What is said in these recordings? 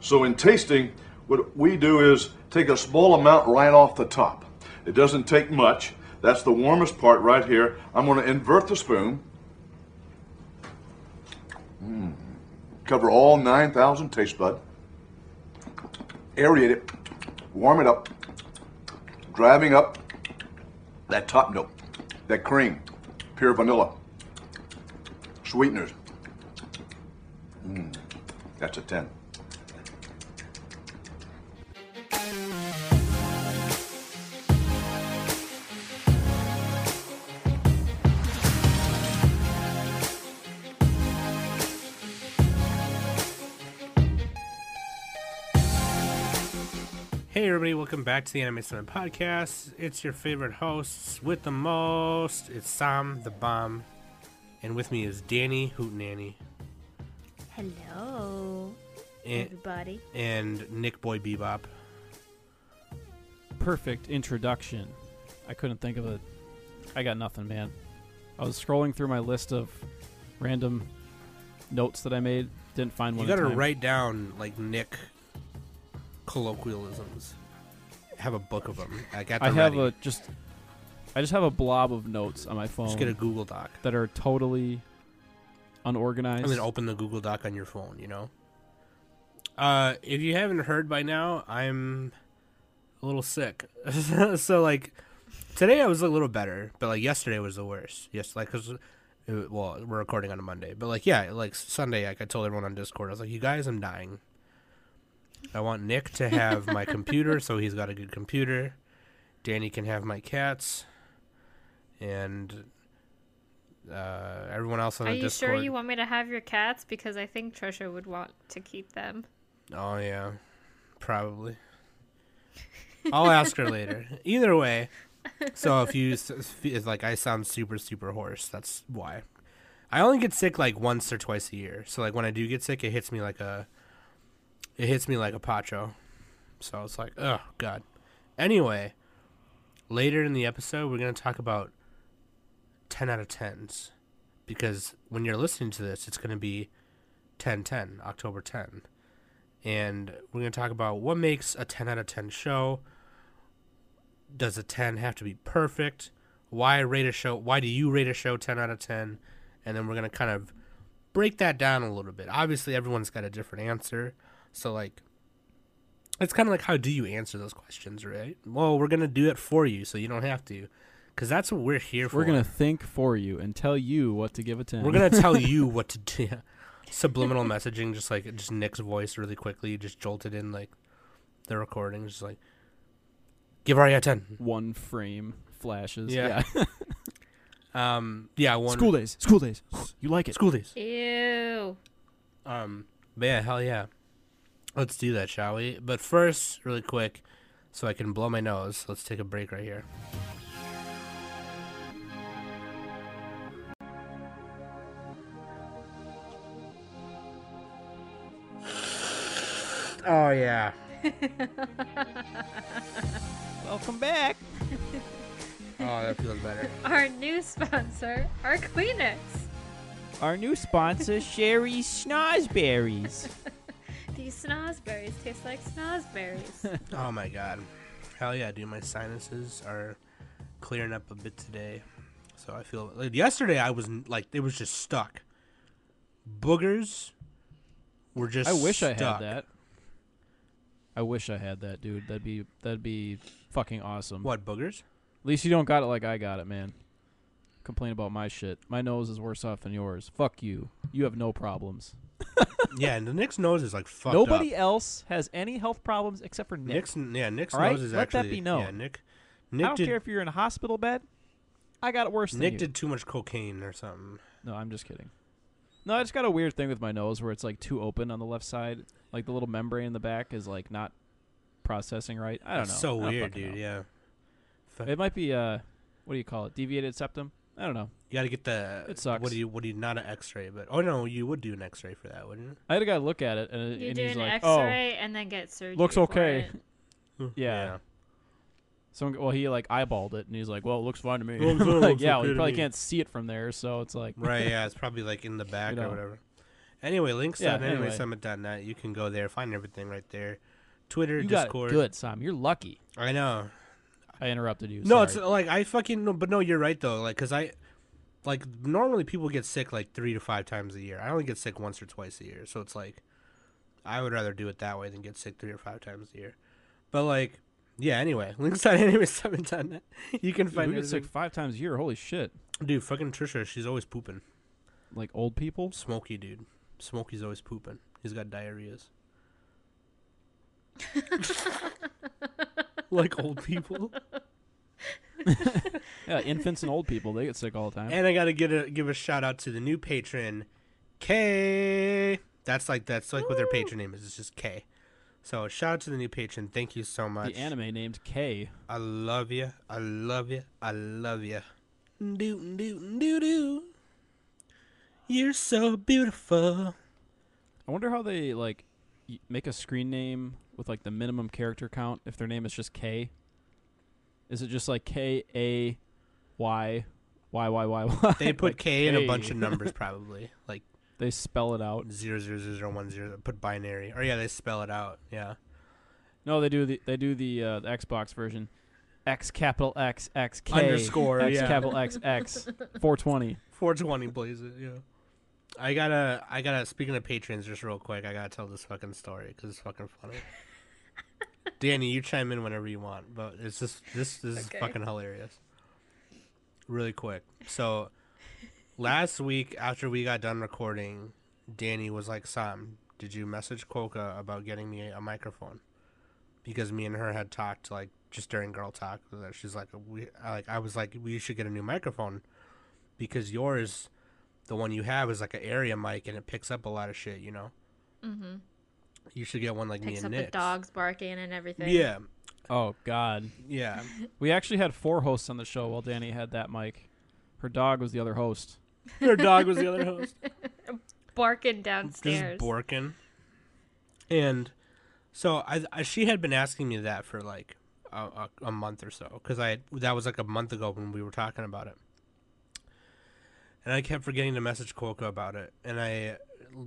So in tasting, what we do is take a small amount right off the top. It doesn't take much. That's the warmest part right here. I'm going to invert the spoon. Mm. Cover all 9,000 taste bud. Aerate it. Warm it up. Driving up that top note, that cream, pure vanilla, sweeteners. Mm. That's a 10. Hey everybody, welcome back to the Anime Summit Podcast. It's your favorite hosts with the most. It's Sam the Bomb. And with me is Danny Hootenanny Hello, and, everybody. and Nick Boy Bebop. perfect introduction. I couldn't think of a. I got nothing, man. I was scrolling through my list of random notes that I made. Didn't find one. You one. gotta write down like Nick colloquialisms. Have a book of them. I got I them have ready. a just. I just have a blob of notes on my phone Just get a Google Doc. that are totally unorganized. And then open the Google Doc on your phone, you know? Uh, if you haven't heard by now, I'm a little sick. so, like, today I was a little better, but, like, yesterday was the worst. Yes, like, because, well, we're recording on a Monday. But, like, yeah, like, Sunday, like, I told everyone on Discord, I was like, you guys, I'm dying. I want Nick to have my computer, so he's got a good computer. Danny can have my cats. And uh, everyone else on Are the Discord. Are you sure you want me to have your cats? Because I think Trisha would want to keep them. Oh yeah, probably. I'll ask her later. Either way, so if you it's like I sound super super hoarse, that's why. I only get sick like once or twice a year. So like when I do get sick, it hits me like a, it hits me like a pacho. So it's like oh god. Anyway, later in the episode, we're gonna talk about ten out of tens, because when you're listening to this, it's gonna be 10-10, October 10 and we're to talk about what makes a 10 out of 10 show. Does a 10 have to be perfect? Why rate a show? Why do you rate a show 10 out of 10? And then we're to kind of break that down a little bit. Obviously, everyone's got a different answer. So, like, it's kind of like how do you answer those questions, right? Well, we're going to do it for you so you don't have to. Because that's what we're here for. We're gonna think for you and tell you what to give a ten. We're gonna tell you what to do. Subliminal messaging, just like just Nick's voice, really quickly, just jolted in like the recording, just like give Aria a ten. one frame flashes. Yeah. Um, yeah, one School days. School days. You like it? school days. Ew. Um, but yeah, hell yeah, let's do that, shall we? But first, really quick, so I can blow my nose. Let's take a break right here. Oh yeah. Welcome back. Oh, that feels better. Our new sponsor, our Kleenex. Our new sponsor, Sherry Snozberries. These snozberries taste like snozberries. Oh my god. Hell yeah, dude. My sinuses are clearing up a bit today. So I feel like yesterday I was like it was just stuck. Boogers were just I wish I had that. I wish I had that, dude. That'd be that'd be fucking awesome. What boogers? At least you don't got it like I got it, man. Complain about my shit. My nose is worse off than yours. Fuck you. You have no problems. yeah, and the Nick's nose is like fucked Nobody up. else has any health problems except for Nick. Nick's yeah, Nick's All right, nose is let that actually be known. yeah, Nick I don't did care if you're in a hospital bed. I got it worse than Nick did too much cocaine or something. No, I'm just kidding. No, I just got a weird thing with my nose where it's like too open on the left side. Like the little membrane in the back is like not processing right. I don't That's know. so I weird, dude. know. Yeah. It might be uh what do you call it? Deviated septum? I don't know. You got to get the It sucks. What do you what do you not an X-ray, but oh no, you would do an X-ray for that, wouldn't you? I had a guy look at it and, You and do he's an like, X-ray oh, and then get surgery. "Oh, looks for okay." it. Hmm. Yeah. So well, he like eyeballed it and he's like, "Well, it looks fine to me." Looks- like, looks yeah, well, you probably can't see it from there, so it's like, Right, yeah, it's probably like in the back know. or whatever. Anyway, links Yeah, at anyway. anyway. summit.net. You can go there, find everything right there. Twitter, You got Discord. it good, Sam. You're lucky. I know. I interrupted you. No, sorry. it's like I fucking no, but no, you're right though. Like, cause I, like, normally people get sick like three to five times a year. I only get sick once or twice a year, so it's like, I would rather do it that way than get sick three or five times a year. But like, yeah. Anyway, links at anime summit.net. You can Dude, find we get sick five times a year. Holy shit! Dude, fucking Trisha, she's always pooping. Like old people. Smoky, dude. Smokey's always pooping. He's got diarrheas. like old people. Yeah, infants and old people. They get sick all the time. And I gotta get a give a shout out to the new patron, K. That's like that's like what their patron name is. It's just K. So shout out to the new patron. Thank you so much. the anime named K. I love you. I love you. I love you. Do do do do. You're so beautiful. I wonder how they like make a screen name with like the minimum character count if their name is just K. Is it just like K A Y Y Y Y Y? They put Like K in a bunch of numbers probably, like They spell it out. zero zero zero zero one zero. Put binary, or yeah, they spell it out. Yeah. No, they do the they do the, uh, the Xbox version. X capital X X K Underscore, X yeah. capital X X 420. 420 plays it, yeah. I gotta, I gotta. Speaking of patrons, just real quick, I gotta tell this fucking story because it's fucking funny. Danny, you chime in whenever you want, but it's just this, this Okay. is fucking hilarious. Really quick, so last week after we got done recording, Danny was like, "Sam, did you message Quokka about getting me a microphone?" Because me and her had talked like just during girl talk. That she's like, "We like," I was like, "We should get a new microphone." because yours, the one you have, is like an area mic and it picks up a lot of shit. You know, Mm-hmm. You should get one like Picks me up and the dogs barking and everything. Yeah, Oh God. yeah. We actually had four hosts on the show while Danny had that mic. Her dog was the other host. Her dog was the other host, Barking just downstairs. borking. And so I, I, she had been asking me that for like a, a, a month or so because I that was like a month ago when we were talking about it. And I kept forgetting to message Quokka about it. And I,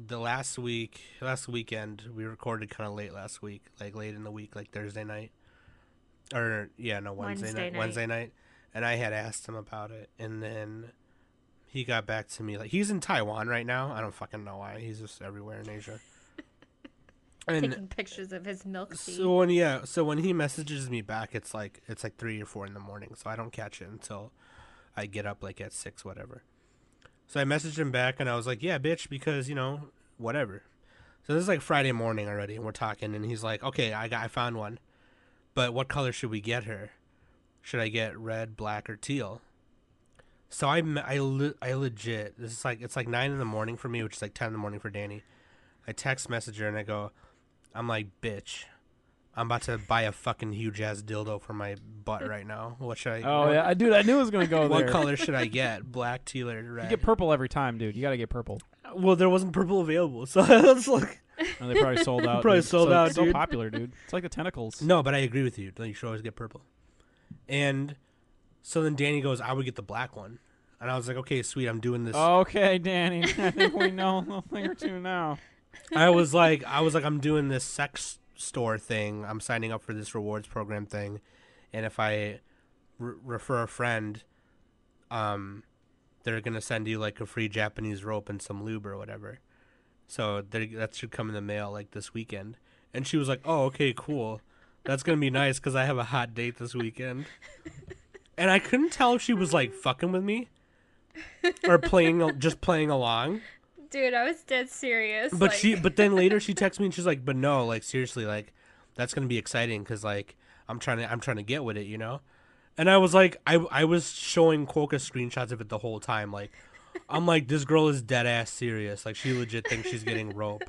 the last week, last weekend, we recorded kind of late last week, like late in the week, like Thursday night, or yeah, no Wednesday, Wednesday night, night. Wednesday night. And I had asked him about it, and then he got back to me like he's in Taiwan right now. I don't fucking know why. He's just everywhere in Asia. And Taking pictures of his milk tea. so when yeah, so when he messages me back, it's like it's like three or four in the morning, so I don't catch it until I get up like at six, whatever. So I messaged him back and I was like, "Yeah, bitch," because you know whatever. So this is like Friday morning already, and we're talking, and he's like, "Okay, I got I found one, but what color should we get her? Should I get red, black, or teal?" So I I I legit this is like it's like nine in the morning for me, which is like ten in the morning for Danny. I text message her and I go, I'm like, bitch, I'm about to buy a fucking huge ass dildo for my butt right now. What should I? Oh what, yeah, I dude, I knew it was gonna go there. What color should I get? Black, teal, or red? You get purple every time, dude. You gotta get purple. well, there wasn't purple available, so let's look. And they probably sold out. Probably dude. sold so, out, So dude. popular, dude. It's like the tentacles. no, but I agree with you. You should always get purple. And so then Danny goes, I would get the black one, and I was like, okay, sweet, I'm doing this. Okay, Danny. I think we know a little thing or two now. I was like, I was like, I'm doing this sex store thing. I'm signing up for this rewards program thing, and if I re- refer a friend, um, they're gonna send you like a free Japanese rope and some lube or whatever. So that should come in the mail like this weekend. And she was like, "Oh, okay, cool. That's gonna be nice because I have a hot date this weekend." And I couldn't tell if she was like fucking with me or playing, just playing along. Dude, I was dead serious. But like- she, but then later she texts me and she's like, "But no, like seriously, like that's gonna be exciting because like I'm trying to, I'm trying to get with it, you know." And I was like, I, I was showing Quokka screenshots of it the whole time. Like, I'm like, this girl is dead ass serious. Like, she legit thinks she's getting rope,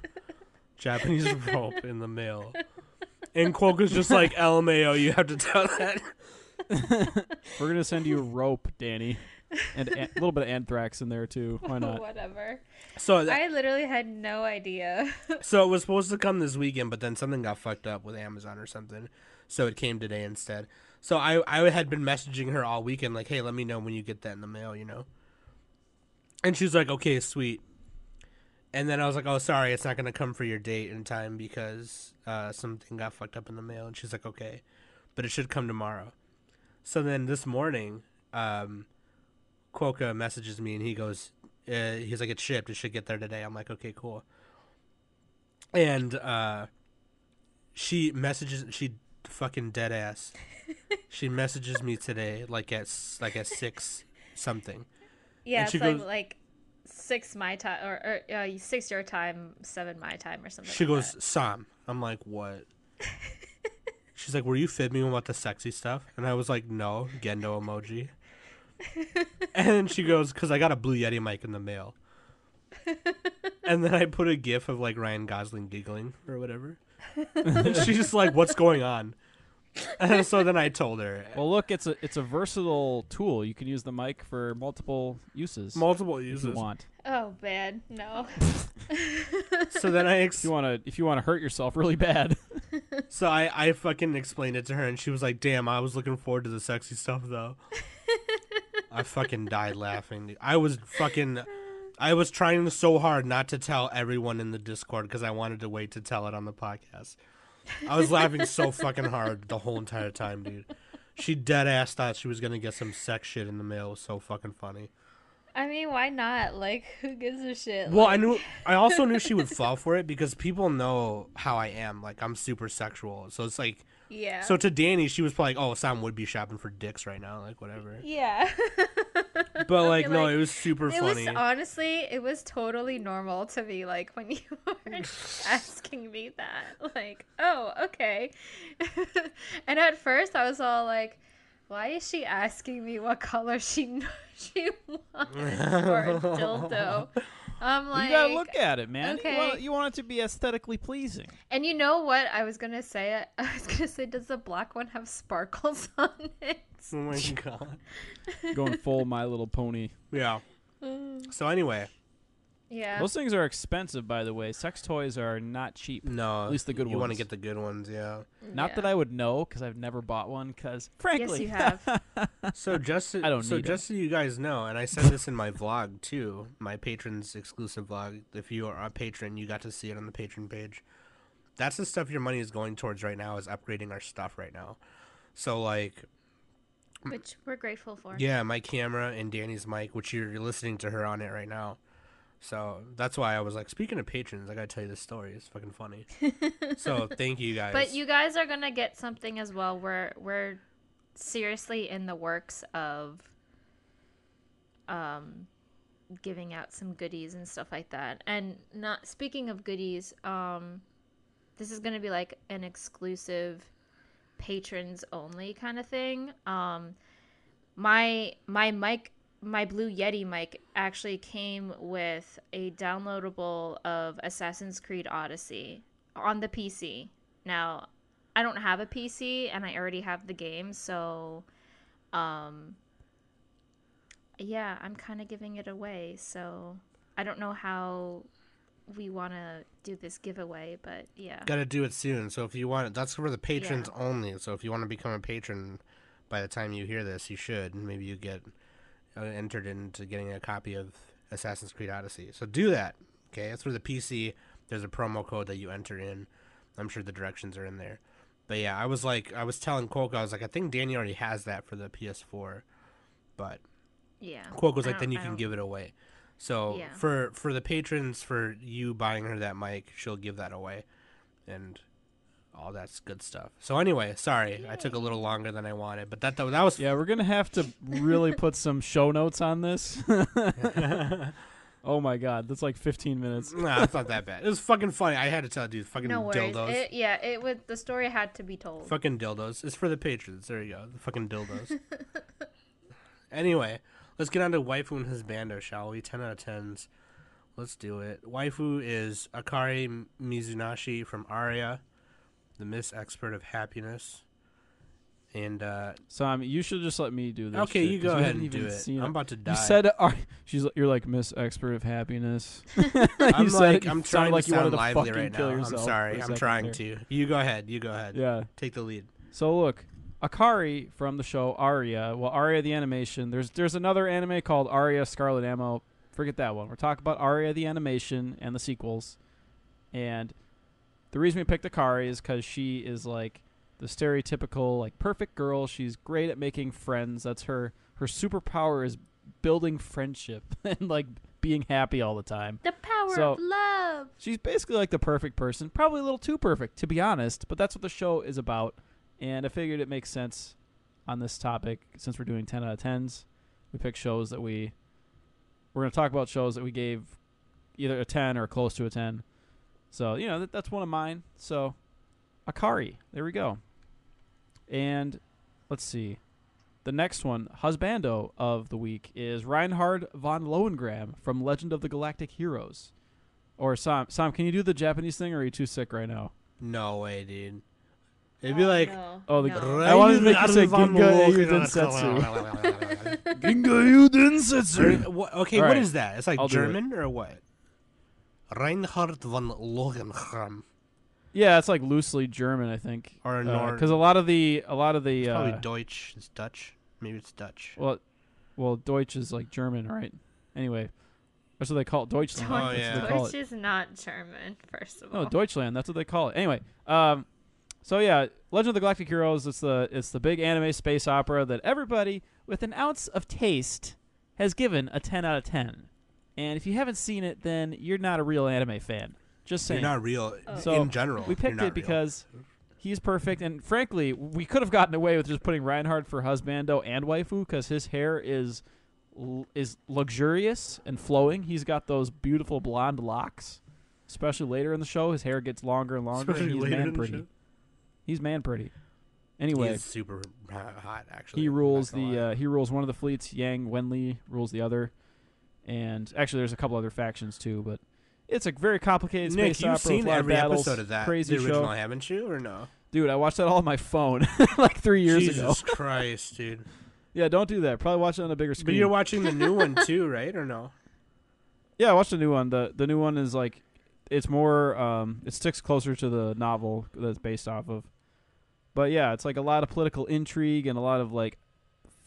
Japanese rope in the mail. And Quokka's just like, LMAO, you have to tell that. We're gonna send you rope, Danny, and a little bit of anthrax in there too. Why not? Whatever. So, that, I literally had no idea. so it was supposed to come this weekend, but then something got fucked up with Amazon or something. So it came today instead. So I I had been messaging her all weekend like, "Hey, let me know when you get that in the mail," you know. And she's like, "Okay, sweet." And then I was like, "Oh, sorry, it's not gonna come for your date in time because uh, something got fucked up in the mail." And she's like, "Okay, but it should come tomorrow." So then this morning, um, Quokka messages me and he goes, uh, "He's like, it's shipped. It should get there today." I'm like, "Okay, cool." And uh, she messages, she fucking dead ass. she messages me today, like at like at six something. Yeah, it's she like goes- like six my time or, or uh, six your time, seven my time or something. She like goes, Sam. I'm like, what? She's like, were you fibbing about the sexy stuff? And I was like, no, Gendo emoji. And then she goes, because I got a Blue Yeti mic in the mail. and then I put a gif of like Ryan Gosling giggling or whatever. and she's like, what's going on? And so then I told her. Well, look, it's a it's a versatile tool. You can use the mic for multiple uses multiple if you uses. want. that. Oh, bad. No. So then I ex- If you want to if you want to hurt yourself really bad. So I, I fucking explained it to her, and she was like, "Damn, I was looking forward to the sexy stuff, though." I fucking died laughing. I was fucking, I was trying so hard not to tell everyone in the Discord because I wanted to wait to tell it on the podcast. I was laughing so fucking hard the whole entire time, dude. She dead ass thought she was gonna get some sex shit in the mail. It was so fucking funny. I mean, why not? Like, who gives a shit? Well, I knew. I also knew she would fall for it because people know how I am. Like I'm super sexual, so it's like. Yeah. So to Danny, she was probably like, "Oh, Sam would be shopping for dicks right now, like whatever." yeah. But like, no, Like, it was super It funny. was honestly, it was totally normal to me. Like when you were asking me that, like, oh, okay. and at first, I was all like, "Why is she asking me what color she she wants for a dildo?" I'm like, you gotta look at it, man. You, want, okay. you want it to be aesthetically pleasing. and you know what? I was gonna say. it. I was gonna say, does the black one have sparkles on it? oh my god. Going full My Little Pony. Yeah. So anyway, Yeah. Those things are expensive, by the way. Sex toys are not cheap. no. At least the good ones. You want to get the good ones, yeah. Not that I would know because I've never bought one. Because frankly, Yes, you have. So just to, I don't so need 'em. just so you guys know, and I said this in my vlog too, my patrons exclusive vlog. If you are a patron, you got to see it on the patron page. That's the stuff your money is going towards right now is upgrading our stuff right now. So like Which we're grateful for. Yeah, my camera and Danny's mic, which you're listening to her on it right now. So that's why I was like, speaking of patrons, I gotta tell you this story. It's fucking funny. so thank you guys. But you guys are gonna get something as well. We're we're seriously in the works of um giving out some goodies and stuff like that. And not speaking of goodies, um this is gonna be like an exclusive patrons only kind of thing. Um my my mic my blue yeti mic actually came with a downloadable of assassin's creed odyssey on the pc now i don't have a pc and i already have the game so um yeah i'm kind of giving it away so i don't know how we want to do this giveaway but yeah gotta do it soon. So if you want, that's for the patrons only. So if you want to become a patron, by the time you hear this, you should. Maybe you get Uh, entered into getting a copy of Assassin's Creed Odyssey. So do that. Okay, that's for the PC. There's a promo code that you enter in. I'm sure the directions are in there. But yeah, I was like, I was telling Quoke, I was like, I think Danny already has that for the PS4. But yeah Quoke was like, then you can give it away. So Yeah. for for the patrons, for you buying her that mic, she'll give that away, and all that's good stuff. So anyway, sorry I took a little longer than I wanted, but that that, that was yeah, we're gonna have to really put some show notes on this. oh my god, that's like 15 minutes. nah, it's not that bad. It was fucking funny. I had to tell you, fucking no worries dildos, it, yeah it would the story had to be told fucking dildos. It's for the patrons. There you go, the fucking dildos. anyway, let's get on to waifu and his bando, shall we? Ten out of tens. Let's do it. Waifu is Akari Mizunashi from Aria, the Miss Expert of Happiness. And uh So I mean, you should just let me do this. okay, shit, you 'cause go ahead and do even it. I'm about to die. You said are, she's you're like Miss Expert of Happiness. I'm You said like you I'm sounded trying like to you wanted sound lively fucking right kill now. I'm sorry. for a I'm trying there. to. You go ahead. You go ahead. Yeah. Take the lead. So look, Akari from the show Aria. Well, Aria the animation. There's there's another anime called Aria Scarlet Ammo. forget that one. We're talking about Aria the animation and the sequels. And the reason we picked Akari is because she is like the stereotypical like perfect girl. She's great at making friends. That's her her superpower is building friendship and like being happy all the time. The power So- of love. She's basically like the perfect person. Probably a little too perfect, to be honest, but that's what the show is about. And I figured it makes sense on this topic since we're doing 10 out of 10s. We pick shows that we. We're going to talk about shows that we gave either a 10 or close to a 10. So, you know, that, that's one of mine. So, Akari. There we go. And let's see. The next one, husbando of the week, is Reinhard von Lohengram from Legend of the Galactic Heroes. Or Sam, Sam, can you do the Japanese thing, or are you too sick right now? No way, dude. It'd be oh, like. no, Oh, the- no. I wanted to make you say Ginga Yu Densetsu. Ginga Yu Densetsu. Okay, All what right. is that? It's like I'll do it. German or what? Reinhard von Lohengram. Yeah, it's like loosely German, I think. Or Nor- because a lot of the a lot of the It's probably uh, Deutsch. It's Dutch. Maybe it's Dutch. well, well, Deutsch is like German, right? Anyway, that's what they call it, Deutschland. Deutsch, Oh, that's yeah. what they call Deutsch it. is not German, first of all. No, Deutschland. That's what they call it. Anyway, um, so yeah, Legend of the Galactic Heroes. It's the it's the big anime space opera that everybody with an ounce of taste has given a ten out of ten. And if you haven't seen it, then you're not a real anime fan. Just saying. You're not real Oh. So, in general. we picked it real. because he's perfect, and frankly, we could have gotten away with just putting Reinhardt for husbando and waifu because his hair is is luxurious and flowing. He's got those beautiful blonde locks. Especially later in the show, his hair gets longer and longer, Especially and he's later man pretty. show. He's man pretty. Anyway, He's super hot, hot, actually. he rules the uh, he rules one of the fleets. Yang Wenli rules the other, and actually, there's a couple other factions too. But it's a very complicated Nick, space you've seen with a lot every of episode of that. Crazy the original, show. haven't you, or no? Dude, I watched that all on my phone like three years ago. Jesus Christ, dude! Yeah, don't do that. Probably watch it on a bigger screen. But you're watching the new one too, right? Or no? yeah, I watched the new one. the The new one is like, it's more, um, it sticks closer to the novel that it's based off of. But yeah, it's like a lot of political intrigue and a lot of like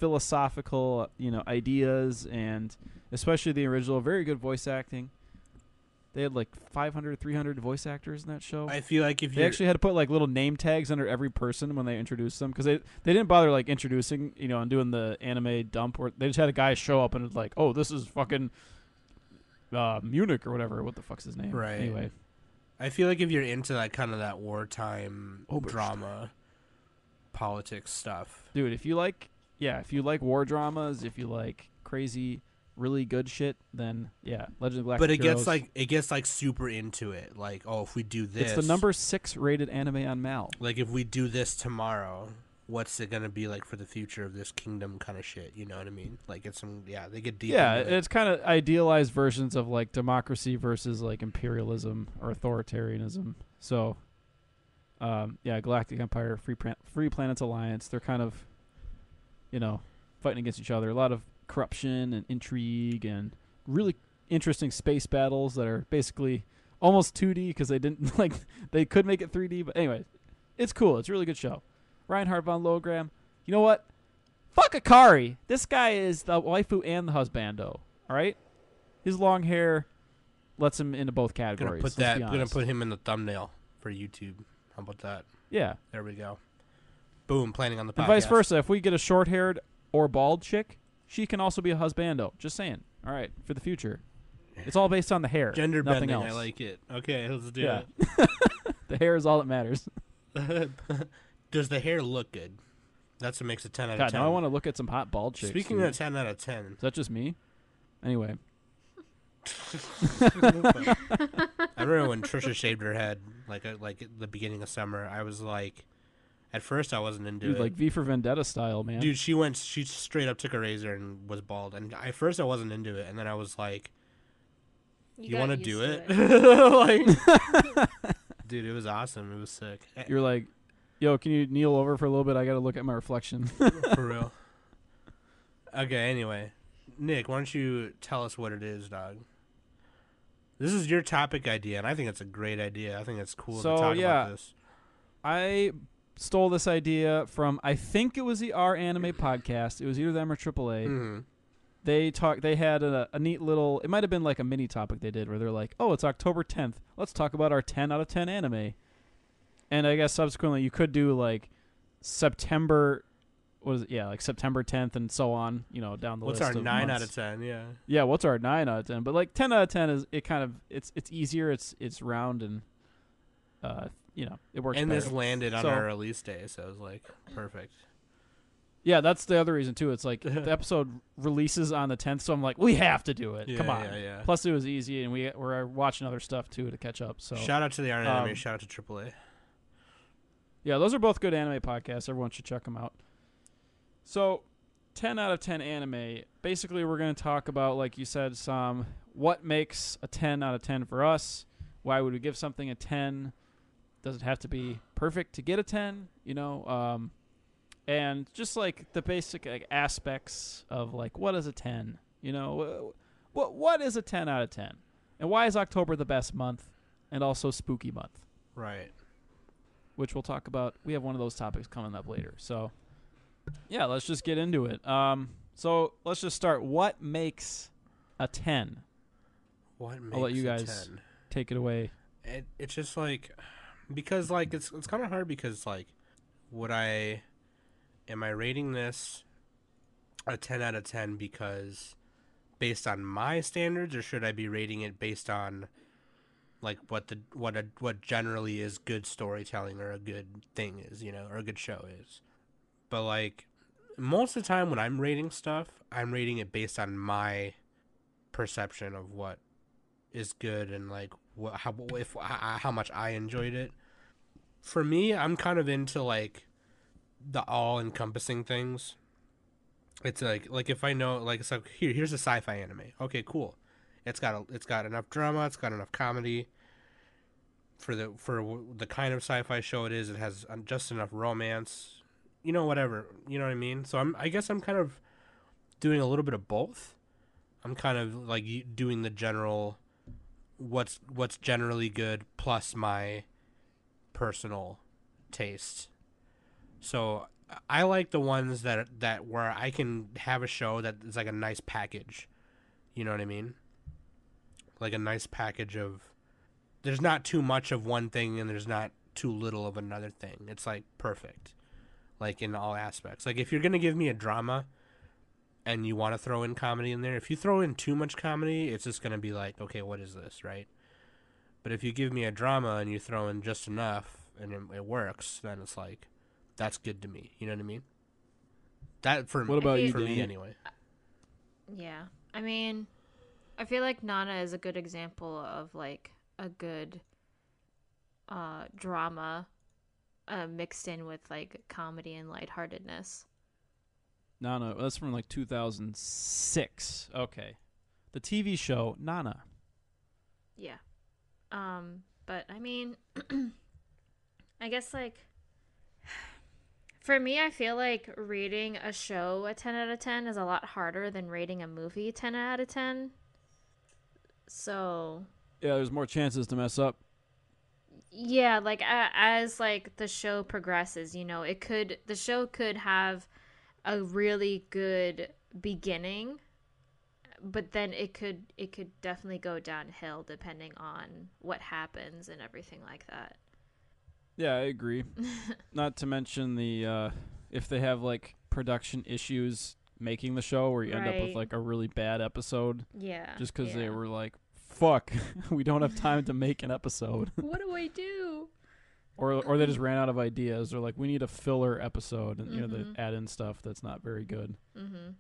philosophical, you know, ideas, and especially the original, very good voice acting. They had like 500, 300 voice actors in that show. I feel like if They you actually had to put like little name tags under every person when they introduced them because they they didn't bother like introducing you know and doing the anime dump where they just had a guy show up and it's like oh this is fucking uh, Munich or whatever what the fuck's his name Right. anyway I feel like if you're into that kind of that wartime Oberstein. drama, politics stuff, dude if you like yeah if you like war dramas if you like crazy really good shit then yeah Legend of Galactic but it Heroes, gets like it gets like super into it. Like, oh, if we do this, it's the number six rated anime on Mal Like, if we do this tomorrow, what's it gonna be like for the future of this kingdom? Kind of shit. You know what I mean? Like, it's some yeah, they get deep. yeah it. it's kind of idealized versions of like democracy versus like imperialism or authoritarianism so um, yeah galactic empire free Plan- free planets alliance they're kind of you know fighting against each other a lot of corruption and intrigue and really interesting space battles that are basically almost 2d because they didn't like they could make it 3d but anyway it's cool it's a really good show reinhard von logram you know what Fuck Akari. This guy is the waifu and the husbando. All right, his long hair lets him into both categories. gonna put that. Gonna put him in the thumbnail for YouTube. How about that? yeah, There we go. Boom. Planning on the podcast. and vice versa. If we get a short-haired or bald chick, she can also be a husbando. Just saying. All right, for the future, it's all based on the hair. Gender nothing bending. else. I like it. Okay, let's do Yeah, the hair is all that matters. Does the hair look good? That's what makes a ten out of God, ten. now I want to look at some hot bald chicks. Speaking dude. of ten out of ten, is that just me? Anyway, I remember when Trisha shaved her head, like uh, like at the beginning of summer. I was like, at first I wasn't into dude, it. like V for Vendetta style, man. Dude, she went. She straight up took a razor and was bald. And at first I wasn't into it, and then I was like, "You, got want to do it?" like, dude, it was awesome. It was sick. You're like, yo, can you kneel over for a little bit? I got to look at my reflection. for real. Okay. Anyway, Nick, why don't you tell us what it is, dog? This is your topic idea, and I think it's a great idea. I think it's cool So, to talk yeah. about this. I stole this idea from I think it was the R Anime podcast. It was either them or AAA. hmm they talk. They had a, a neat little. It might have been like a mini topic they did where they're like, "Oh, it's October 10th. Let's talk about our 10 out of 10 anime." And I guess subsequently you could do like September. What is it? Yeah, like September 10th and so on. You know, down the What's list. our of nine months. out of ten? Yeah. Yeah, what's our nine out of ten? But like ten out of ten is it kind of it's it's easier. It's it's round and uh you know it works. And better. this landed on So- our release day, so it was like perfect. yeah, that's the other reason too. It's like the episode releases on the tenth, so I'm like we have to do it. Come on. yeah, yeah. Plus it was easy, and we we're watching other stuff too to catch up. So Shout out to the R Anime. um, Shout out to AAA. yeah, those are both good anime podcasts. Everyone should check them out. So, 10 out of 10 anime. Basically, we're going to talk about, like you said, some what makes a 10 out of 10 for us. Why would we give something a 10? Does it have to be perfect to get a 10? You know, um, and just like the basic like, aspects of like what is a 10? You know, what what is a 10 out of 10? And why is October the best month and also spooky month? Right. which we'll talk about. We have one of those topics coming up later. So, yeah, let's just get into it. Um, so let's just start. What makes a ten? What makes I'll let you a guys- 10? Take it away. it, it's just like because like it's it's kind of hard because like would I am I rating this a 10 out of 10 because based on my standards or should I be rating it based on like what the what a what generally is good storytelling or a good thing is, you know, or a good show is. But like most of the time when I'm rating stuff, I'm rating it based on my perception of what is good and like what how if how much I enjoyed it. For me, I'm kind of into like the all encompassing things. It's like like if I know like it's like here here's a sci-fi anime. Okay, cool. It's got a, it's got enough drama. It's got enough comedy. For the for the kind of sci-fi show it is, it has um, just enough romance. You know, whatever. You know what I mean. So I'm I guess I'm kind of doing a little bit of both. I'm kind of like doing the general what's what's generally good plus my personal taste. So I like the ones that that where I can have a show that is like a nice package. You know what I mean? Like a nice package of there's not too much of one thing and there's not too little of another thing. It's like perfect. Like in all aspects. Like if you're going to give me a drama and you want to throw in comedy in there, if you throw in too much comedy, it's just going to be like, okay, what is this, right? But if you give me a drama and you throw in just enough and it, it works, then it's like that's good to me. You know what I mean? That for me. What about you, for me anyway. Yeah. I mean, I feel like Nana is a good example of like a good uh drama uh mixed in with like comedy and lightheartedness. Nana. That's from like 2006. Okay, the TV show Nana. Yeah. Um, but I mean I guess like for me I feel like rating a show a 10 out of 10 is a lot harder than rating a movie 10 out of 10. So, Yeah, there's more chances to mess up. yeah like a as like the show progresses you know it could the show could have a really good beginning but then it could it could definitely go downhill depending on what happens and everything like that. Yeah, I agree. Not to mention the uh, if they have like production issues making the show, where you end up with like a really bad episode yeah just because they were like, "Fuck, we don't have time to make an episode," what do i do or or they just ran out of ideas, or like we need a filler episode, and you know they add in stuff that's not very good. mm-hmm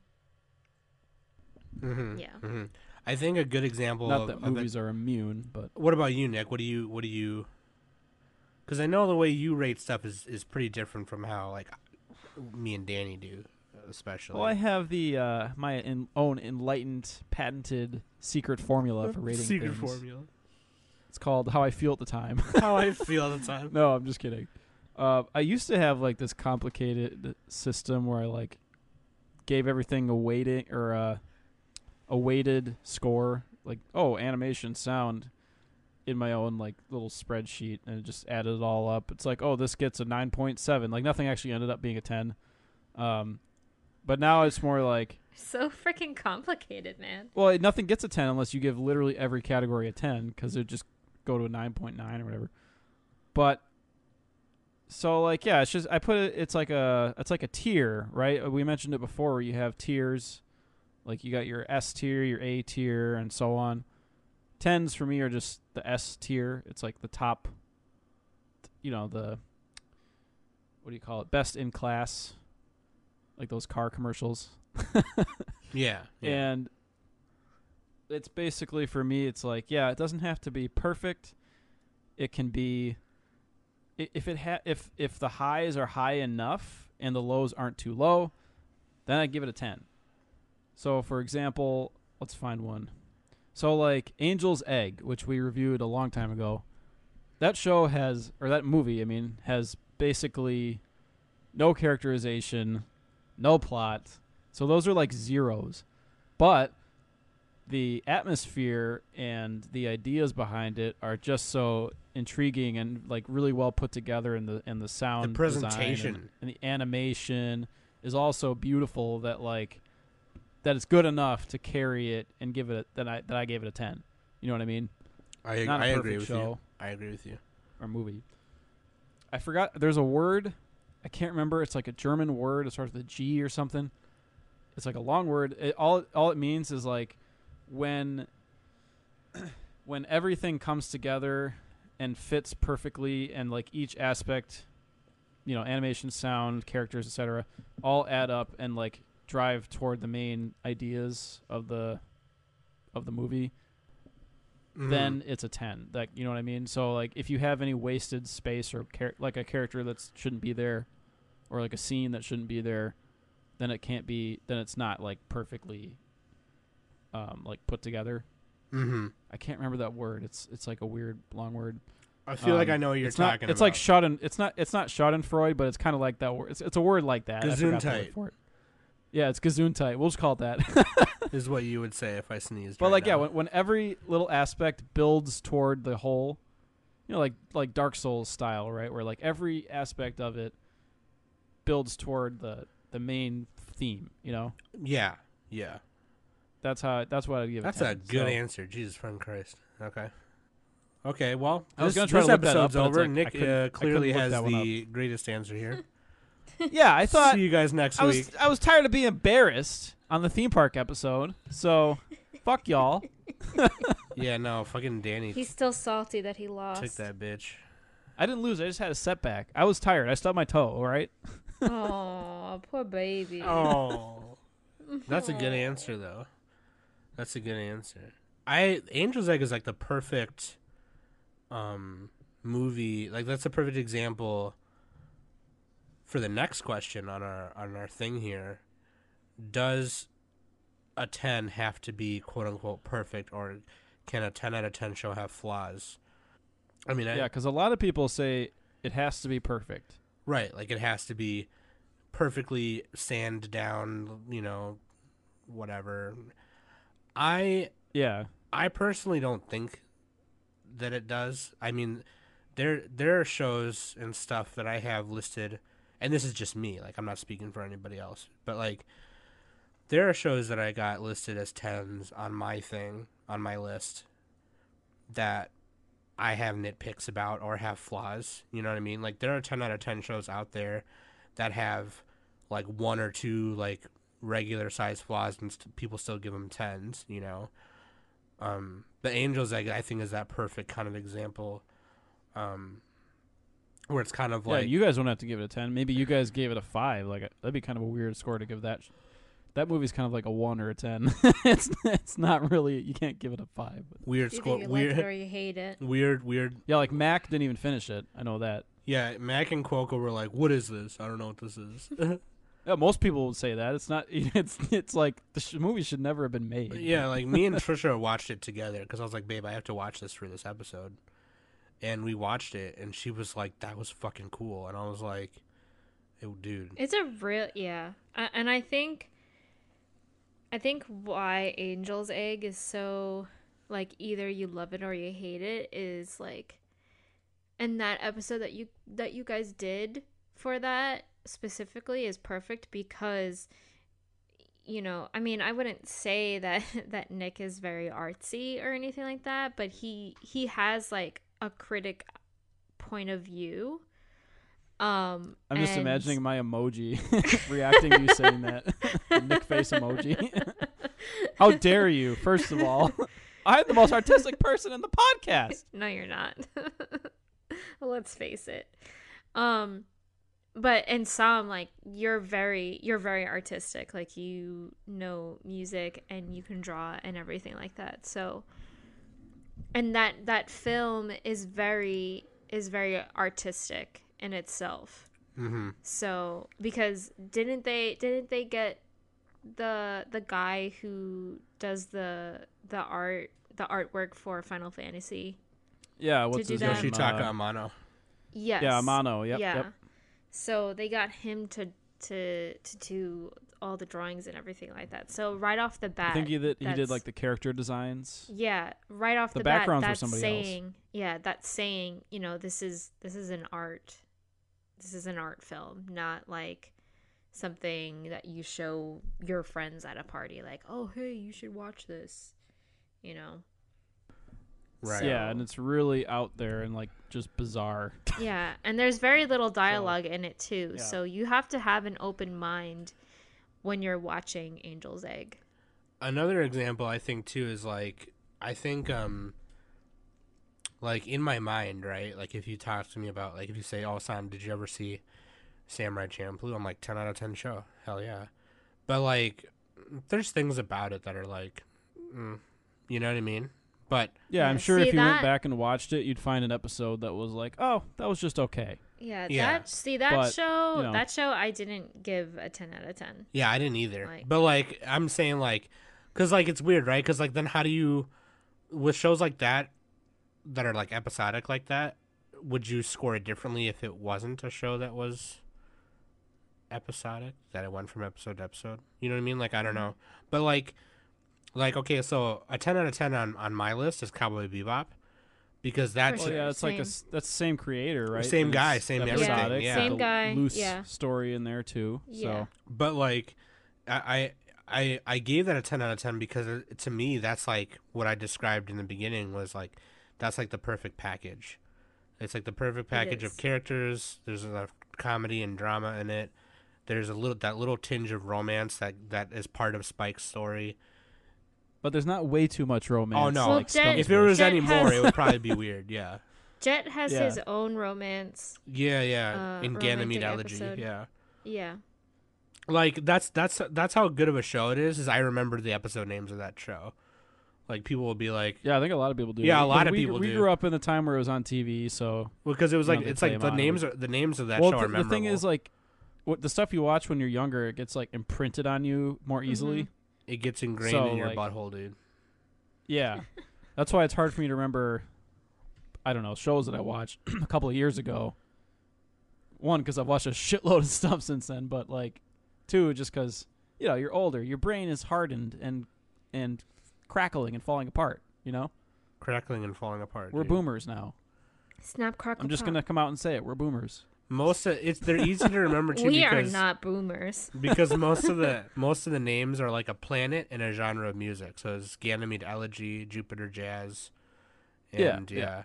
Mm-hmm. Yeah. hmm I think a good example Not of, that of it- movies are immune, but What about you, Nick? What do you what do you? Because I know the way you rate stuff is is pretty different from how like me and Danny do, especially. well, I have the uh, my in, own enlightened, patented secret formula for rating Secret things. formula. It's called "How I Feel at the Time." how I feel at the time. no, I'm just kidding. Uh, I used to have like this complicated system where I like gave everything a weighting or a, a weighted score, like oh animation, sound, in my own like little spreadsheet, and it just added it all up. It's like oh this gets a nine point seven. Like nothing actually ended up being a ten. Um, But now it's more like So freaking complicated, man. well, nothing gets a ten unless you give literally every category a ten because it just go to a nine point nine or whatever. But so like yeah, it's just I put it. It's like a it's like a tier, right? We mentioned it before where you have tiers, like you got your S tier, your A tier, and so on. Tens for me are just the S tier. It's like the top. You know the. What do you call it? Best in class. Like those car commercials. Yeah. yeah. and it's basically for me it's like yeah it doesn't have to be perfect. It can be if it ha- if if the highs are high enough and the lows aren't too low then i give it a 10 so for example let's find one. So like angel's egg which we reviewed a long time ago that show has or that movie i mean has basically no characterization no plot. So those are like zeros. But the atmosphere and the ideas behind it are just so intriguing and like really well put together and the and the sound design and- presentation. and, the animation is also beautiful that like that it's good enough to carry it and give it a, that I that I gave it a 10. You know what I mean? I, Not I agree with show. you. I agree with you. or movie. I forgot. There's a word. I can't remember. It's like a German word. It starts with a G or something. It's like a long word. It, all all it means is like when when everything comes together and fits perfectly, and like each aspect, you know, animation, sound, characters, etc., all add up and like drive toward the main ideas of the of the movie Mhm. then it's a 10 like you know what i mean so like if you have any wasted space or char- like a character that shouldn't be there or like a scene that shouldn't be there then it can't be then it's not like perfectly um like put together Mhm. i can't remember that word it's it's like a weird long word I feel like Um, I know what you're it's not talking it's about. like schaden it's not it's not schadenfreude but it's kind of like that word it's, it's a word like that I forgot the word Gesundheit. for it. yeah it's gesundheit we'll just call it that is what you would say if I sneezed. But right like yeah, when, when every little aspect builds toward the whole, you know, like like Dark Souls style, right? Where like every aspect of it builds toward the the main theme. You know, yeah, yeah. That's how that's what I'd give. It. That's it a 10. good So, answer. Jesus fucking Christ. Okay. Okay, well, I was this, gonna try this to look that up, episode's over. like, Nick uh, clearly has that one up. the greatest answer here. Yeah, I thought See you guys next I was week. I was tired of being embarrassed on the theme park episode. So fuck y'all. yeah, no, fucking Danny He's still salty that he lost. took that bitch. I didn't lose. I just had a setback. I was tired. I stubbed my toe. All right. Oh, poor baby. Oh, that's a good answer though. That's a good answer. I Angel's Egg is like the perfect um movie. Like that's a perfect example for the next question on our on our thing here. Does a 10 have to be quote unquote perfect or can a 10 out of 10 show have flaws? I mean, I, Yeah, because a lot of people say it has to be perfect. Right, like it has to be perfectly sand down, you know, whatever. I Yeah. I personally don't think that it does. I mean, there there are shows and stuff that I have listed, and this is just me. Like I'm not speaking for anybody else, but like there are shows that I got listed as tens on my thing on my list that I have nitpicks about or have flaws. You know what I mean? Like there are ten out of ten shows out there that have like one or two like regular size flaws, and st- people still give them tens. You know. Um, the Angels Egg, I think, is that perfect kind of example, um, where it's kind of Yeah, like you guys don't have to give it a ten. Maybe you guys gave it a five. Like that'd be kind of a weird score to give that. sh- That movie's kind of like a one or a ten. it's it's not really. You can't give it a five. But weird Either score, you weird, like it or you hate it. weird, weird. yeah, like Mac didn't even finish it. I know that. Yeah, Mac and Quokka were like, "What is this? I don't know what this is." Yeah, most people would say that. It's not. It's it's like the sh- movie should never have been made. yeah, like me and Trisha watched it together because I was like, "Babe, I have to watch this for this episode," and we watched it, and she was like, "That was fucking cool," and I was like, "Oh, dude." It's a real yeah, I, and I think, I think why Angel's Egg is so like either you love it or you hate it is like, and that episode that you that you guys did for that specifically is perfect because you know, I mean, I wouldn't say that that Nick is very artsy or anything like that, but he he has like a critic point of view. Um, I'm just imagining my emoji reacting to you saying that. Nick face emoji. How dare you? First of all, I'm the most artistic person in the podcast. no, you're not. Let's face it. Um, but in some, like you're very you're very artistic. Like you know music and you can draw and everything like that. So, and that that film is very is very artistic in itself. Mm-hmm. So because didn't they didn't they get the the guy who does the the art the artwork for Final Fantasy? Yeah, what's do his that. name? Yoshitaka Uh, Amano. Yes. yeah, Amano. Yep, yeah. yep. So they got him to to to do all the drawings and everything like that. So right off the bat, I think he did. He did like the character designs. yeah, right off The the, bat, backgrounds were that's somebody else. saying yeah, that's saying you know this is this is an art, this is an art film, not like something that you show your friends at a party, like oh hey you should watch this, you know. Right. Yeah, and it's really out there and like just bizarre. Yeah, and there's very little dialogue in it too. yeah. So you have to have an open mind when you're watching Angel's Egg. Another example I think too is like I think um like in my mind, right? Like if you talk to me about like if you say, "Oh, Sam, did you ever see Samurai Champloo?" I'm like 10 out of 10 show. Hell yeah. But like there's things about it that are like mm, you know what I mean? But Yeah, I'm sure see if you that- went back and watched it, you'd find an episode that was like, "Oh, that was just okay." Yeah, Yeah. that see that But, show you know. that show I didn't give a 10 out of 10. Yeah, I didn't either. Like- but like, I'm saying like, cause like it's weird, right? Cause like then how do you, with shows like that, that are like episodic like that, would you score it differently if it wasn't a show that was episodic? That it went from episode to episode. You know what I mean? Like I don't mm-hmm. know, but like, like okay, so a ten out of ten on on my list is Cowboy Bebop, because that's For Well, yeah, it's like a that's the same creator, right? Same And guy, it's same everything, episodic, yeah. Same the guy, loose yeah. story in there too. Yeah. So but like I, I I I gave that a 10 out of 10 because uh, to me that's like what I described in the beginning was like that's like the perfect package. It's like the perfect package of characters. There's a comedy and drama in it. There's a little that little tinge of romance that that is part of Spike's story. But there's not way too much romance. Oh, no. Well, like Jet- Stump's If there was Jet any more, has- it would probably be weird. Yeah, Jet has Yeah. his own romance. yeah, yeah. Uh, in Ganymede romantic Elegy, episode. yeah. Yeah. like that's that's that's how good of a show it is. Is I remember the episode names of that show. Like people will be like, Yeah, I think a lot of people do. Yeah, a lot of we, people We do. grew up in the time where it was on TV, so Well, because it was You know, like it's like the names are the names of that well, show the, are the thing is like, what the stuff you watch when you're younger, it gets like imprinted on you more easily. It gets ingrained so, in your like- butthole, dude. Yeah, that's why it's hard for me to remember. I don't know shows that I watched a couple of years ago. One, because I've watched a shitload of stuff since then, but like, two, just because you know you're older, your brain is hardened and and crackling and falling apart. You know, Crackling and falling apart. we're dude. boomers now. Snap crackle. I'm just pop. gonna come out and say it. We're boomers. Most of it's they're easy to remember too We are not boomers. because most of the most of the names are like a planet and a genre of music. So it's Ganymede Elegy, Jupiter Jazz, Yeah, and yeah. yeah,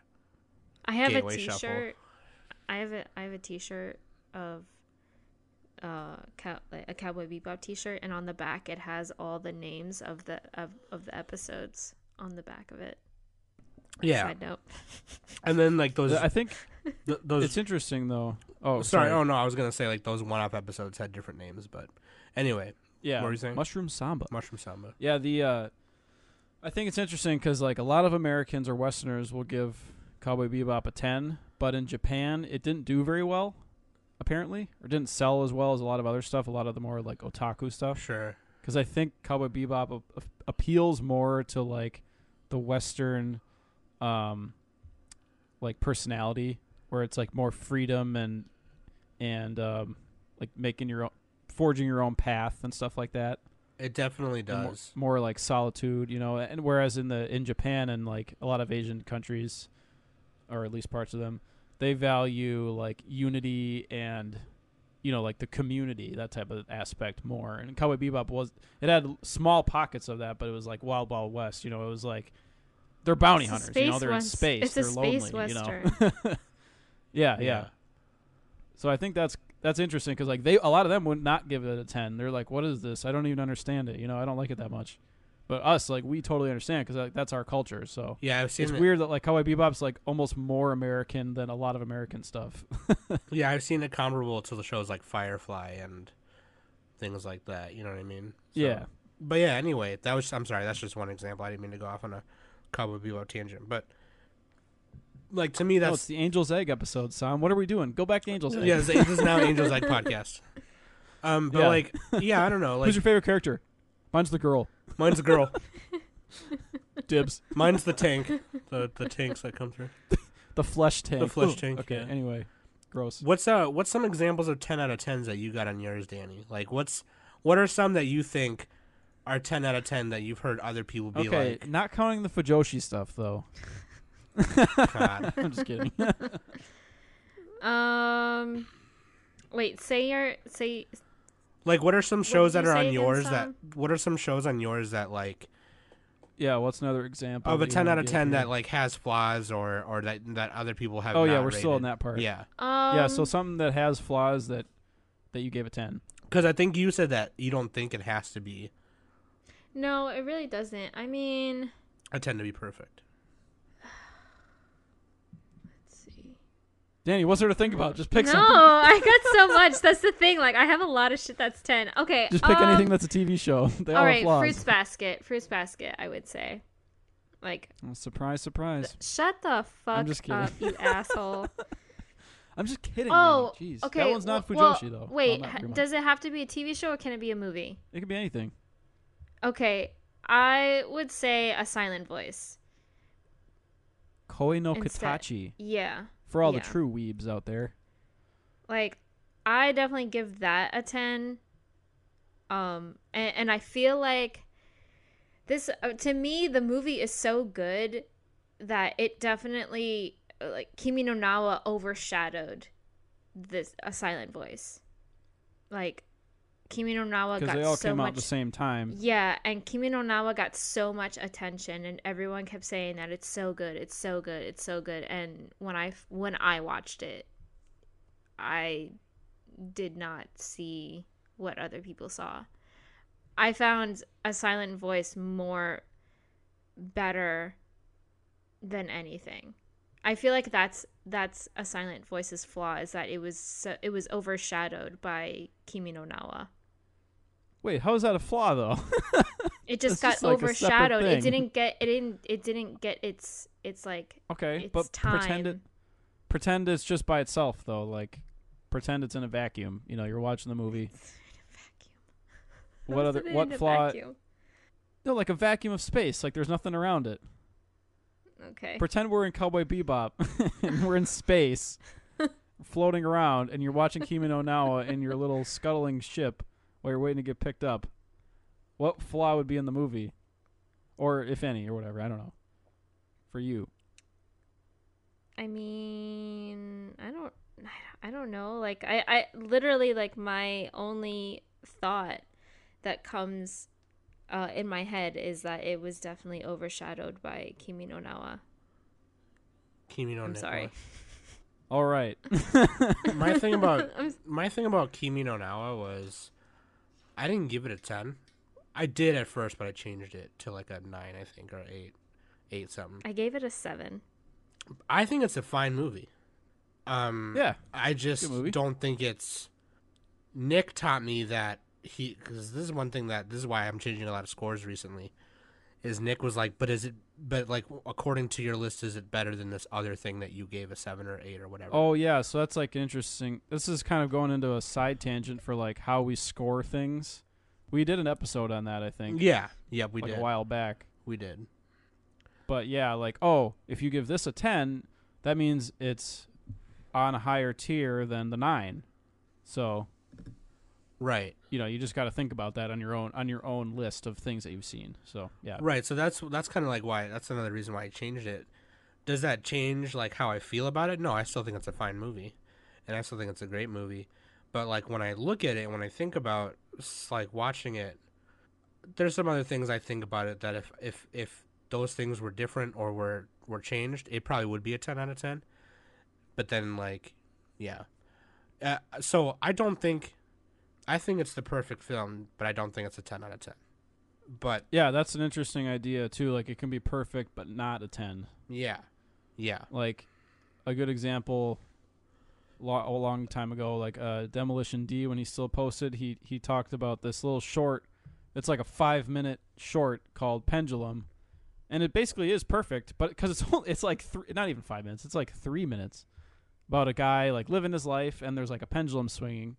I have Gateway a Shuffle. T-shirt. I have a I have a T-shirt of uh cow, like a Cowboy Bebop T-shirt, and on the back it has all the names of the of, of the episodes on the back of it. yeah. Side note. And then like those I think th- those it's interesting though. Oh, sorry, sorry. oh no, I was gonna say like those one-off episodes had different names, but anyway, yeah. what were you saying? Mushroom Samba. Mushroom Samba. Yeah, the uh, I think it's interesting because like a lot of Americans or Westerners will give Cowboy Bebop a ten, but in Japan it didn't do very well, apparently, or didn't sell as well as a lot of other stuff. A lot of the more like otaku stuff. Sure. Because I think Cowboy Bebop a- a- appeals more to like the Western, um, like personality, where it's like more freedom and and um, like making your own, forging your own path and stuff like that It definitely and more- does. More, like solitude, you know. And whereas in the in Japan and like a lot of Asian countries, or at least parts of them, they value like unity and you know, like the community, that type of aspect more. And Cowboy Bebop was it had small pockets of that, but it was like Wild Wild West. You know, it was like they're bounty It's hunters. You know, they're in space. it's a they're space lonely. You know. yeah, yeah, Yeah. So I think that's that's interesting because like they a lot of them would not give it a ten. They're like, "What is this? I don't even understand it. You know, I don't like it that much." But us, like, we totally understand because like, that's our culture. So Yeah, I've seen it's it. weird that like Cowboy Bebop's like almost more American than a lot of American stuff. Yeah, I've seen it comparable to the shows like Firefly and things like that. You know what I mean? So- yeah. But yeah, anyway, that was. I'm sorry, that's just one example. I didn't mean to go off on a Cowboy Bebop tangent, but like to me, No, it's that's the Angel's Egg episode, Sam. What are we doing? Go back to Angel's Egg. yeah. This this is now Angel's Egg podcast. Um, but Yeah. like, yeah, I don't know. Like, Who's your favorite character? Mine's the girl. mine's the girl. Dibs. Mine's the tank. The the tanks that come through. The flesh tank. The flesh Ooh, tank, Okay. yeah. Anyway, gross. What's uh what's some examples of ten out of tens that you got on yours, Danny? Like what's what are some that you think are ten out of ten that you've heard other people be Okay, like? not counting the Fujoshi stuff though. God. I'm just kidding. Um, wait. Say your say. Like what are some shows that are on yours that Sam? what are some shows on yours that like yeah. What's another example of a ten out of ten here? that like has flaws or or that that other people have Oh yeah, we're still in that part. Yeah. Um, yeah. So something that has flaws that that you gave a ten. Cuz I think you said that you don't think it has to be no, it really doesn't. I mean, I tend to be perfect. let's see. Danny, what's there to think about? Just pick no, something. I got so much. That's the thing. Like, I have a lot of shit that's ten. Okay. Just pick um, anything that's a TV show. They all all have Fruits basket. Fruits basket. I would say. Like, Oh, surprise, surprise. shut the fuck just kidding. up, you asshole. I'm just kidding. Oh, Danny. Jeez. okay. That one's not well, Fujoshi though. Wait, Well, not ha- very much. does it have to be a TV show or can it be a movie? it could be anything. Okay, I would say a silent voice. Koe no Instead- Katachi. Yeah. For all yeah. the true weebs out there. Like, I definitely give that a 10. Um, and, and I feel like this, uh, to me, the movie is so good that it definitely, uh, like, Kimi no Nawa overshadowed this, a silent voice. Like, Kimi no Nawa got they all so came out much at the same time. Yeah, and Kimi no Nawa got so much attention, and everyone kept saying that it's so good, it's so good, it's so good. And when I when I watched it, I did not see what other people saw. I found a silent voice more better than anything. I feel like that's that's a silent voice's flaw is that it was so, it was overshadowed by Kimi no Nawa. Wait, how is that a flaw though? It just got just like overshadowed. It didn't get it didn't it didn't get its it's like okay, its but time. pretend it pretend it's just by itself though. Like pretend it's in a vacuum. You know, you're watching the movie. What other what flaw? No, like a vacuum of space. Like there's nothing around it. Okay. Pretend we're in Cowboy Bebop and we're in space, floating around, and you're watching Kimi no Nawa in your little scuttling ship while you're waiting to get picked up. What flaw would be in the movie, or if any, or whatever? I don't know. For you, I mean, I don't I don't know. Like I I literally like my only thought that comes uh, in my head is that it was definitely overshadowed by Kimi no Nawa. Kimi no I'm Nawa. sorry. all right. My thing about I'm my thing about Kimi no Nawa was I didn't give it a 10. I did at first, but I changed it to like a 9, I think, or 8. 8 something. I gave it a 7. I think it's a fine movie. Um yeah, I just don't think it's Nick taught me that he cuz this is one thing that this is why I'm changing a lot of scores recently. Is Nick was like, "But is it but like according to your list is it better than this other thing that you gave a 7 or 8 or whatever?" Oh yeah, so that's like interesting. This is kind of going into a side tangent for like how we score things. We did an episode on that, I think, yeah. Yeah, we like did. a while back. We did. But yeah, like oh, if you give this a ten, that means it's on a higher tier than the nine. So Right. you know, you just got to think about that on your own on your own list of things that you've seen. So yeah, Right. So that's that's kind of like why that's another reason why I changed it. Does that change like how I feel about it? No, I still think it's a fine movie, and I still think it's a great movie. But like when I look at it, when I think about like watching it, there's some other things I think about it that if if if those things were different or were were changed, it probably would be a 10 out of 10. But then like yeah. Uh, so I don't think I think it's the perfect film, but I don't think it's a 10 out of 10. But Yeah, that's an interesting idea too. Like it can be perfect but not a 10. yeah. Yeah. Like a good example lo- a long time ago like uh Demolition D when he still posted, he he talked about this little short it's like a 5 minute short called Pendulum. And it basically is perfect, but cuz it's only, it's like three, not even 5 minutes, it's like 3 minutes about a guy like living his life and there's like a pendulum swinging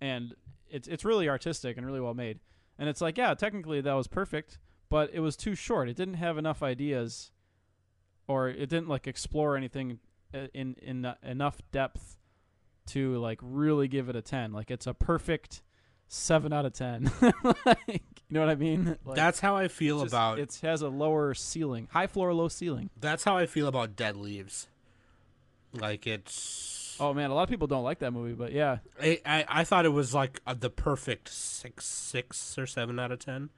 and it's it's really artistic and really well made. And it's like, yeah, technically that was perfect, but it was too short. It didn't have enough ideas or it didn't like explore anything uh, in in uh, enough depth to like really give it a 10. Like it's a perfect 7 out of 10. like, you know what I mean? Like, That's how I feel just- about it has a lower ceiling, high floor, low ceiling. That's how I feel about Dead Leaves. Like it's. Oh man, a lot of people don't like that movie, but yeah, I, I I thought it was like uh the perfect six six or seven out of ten,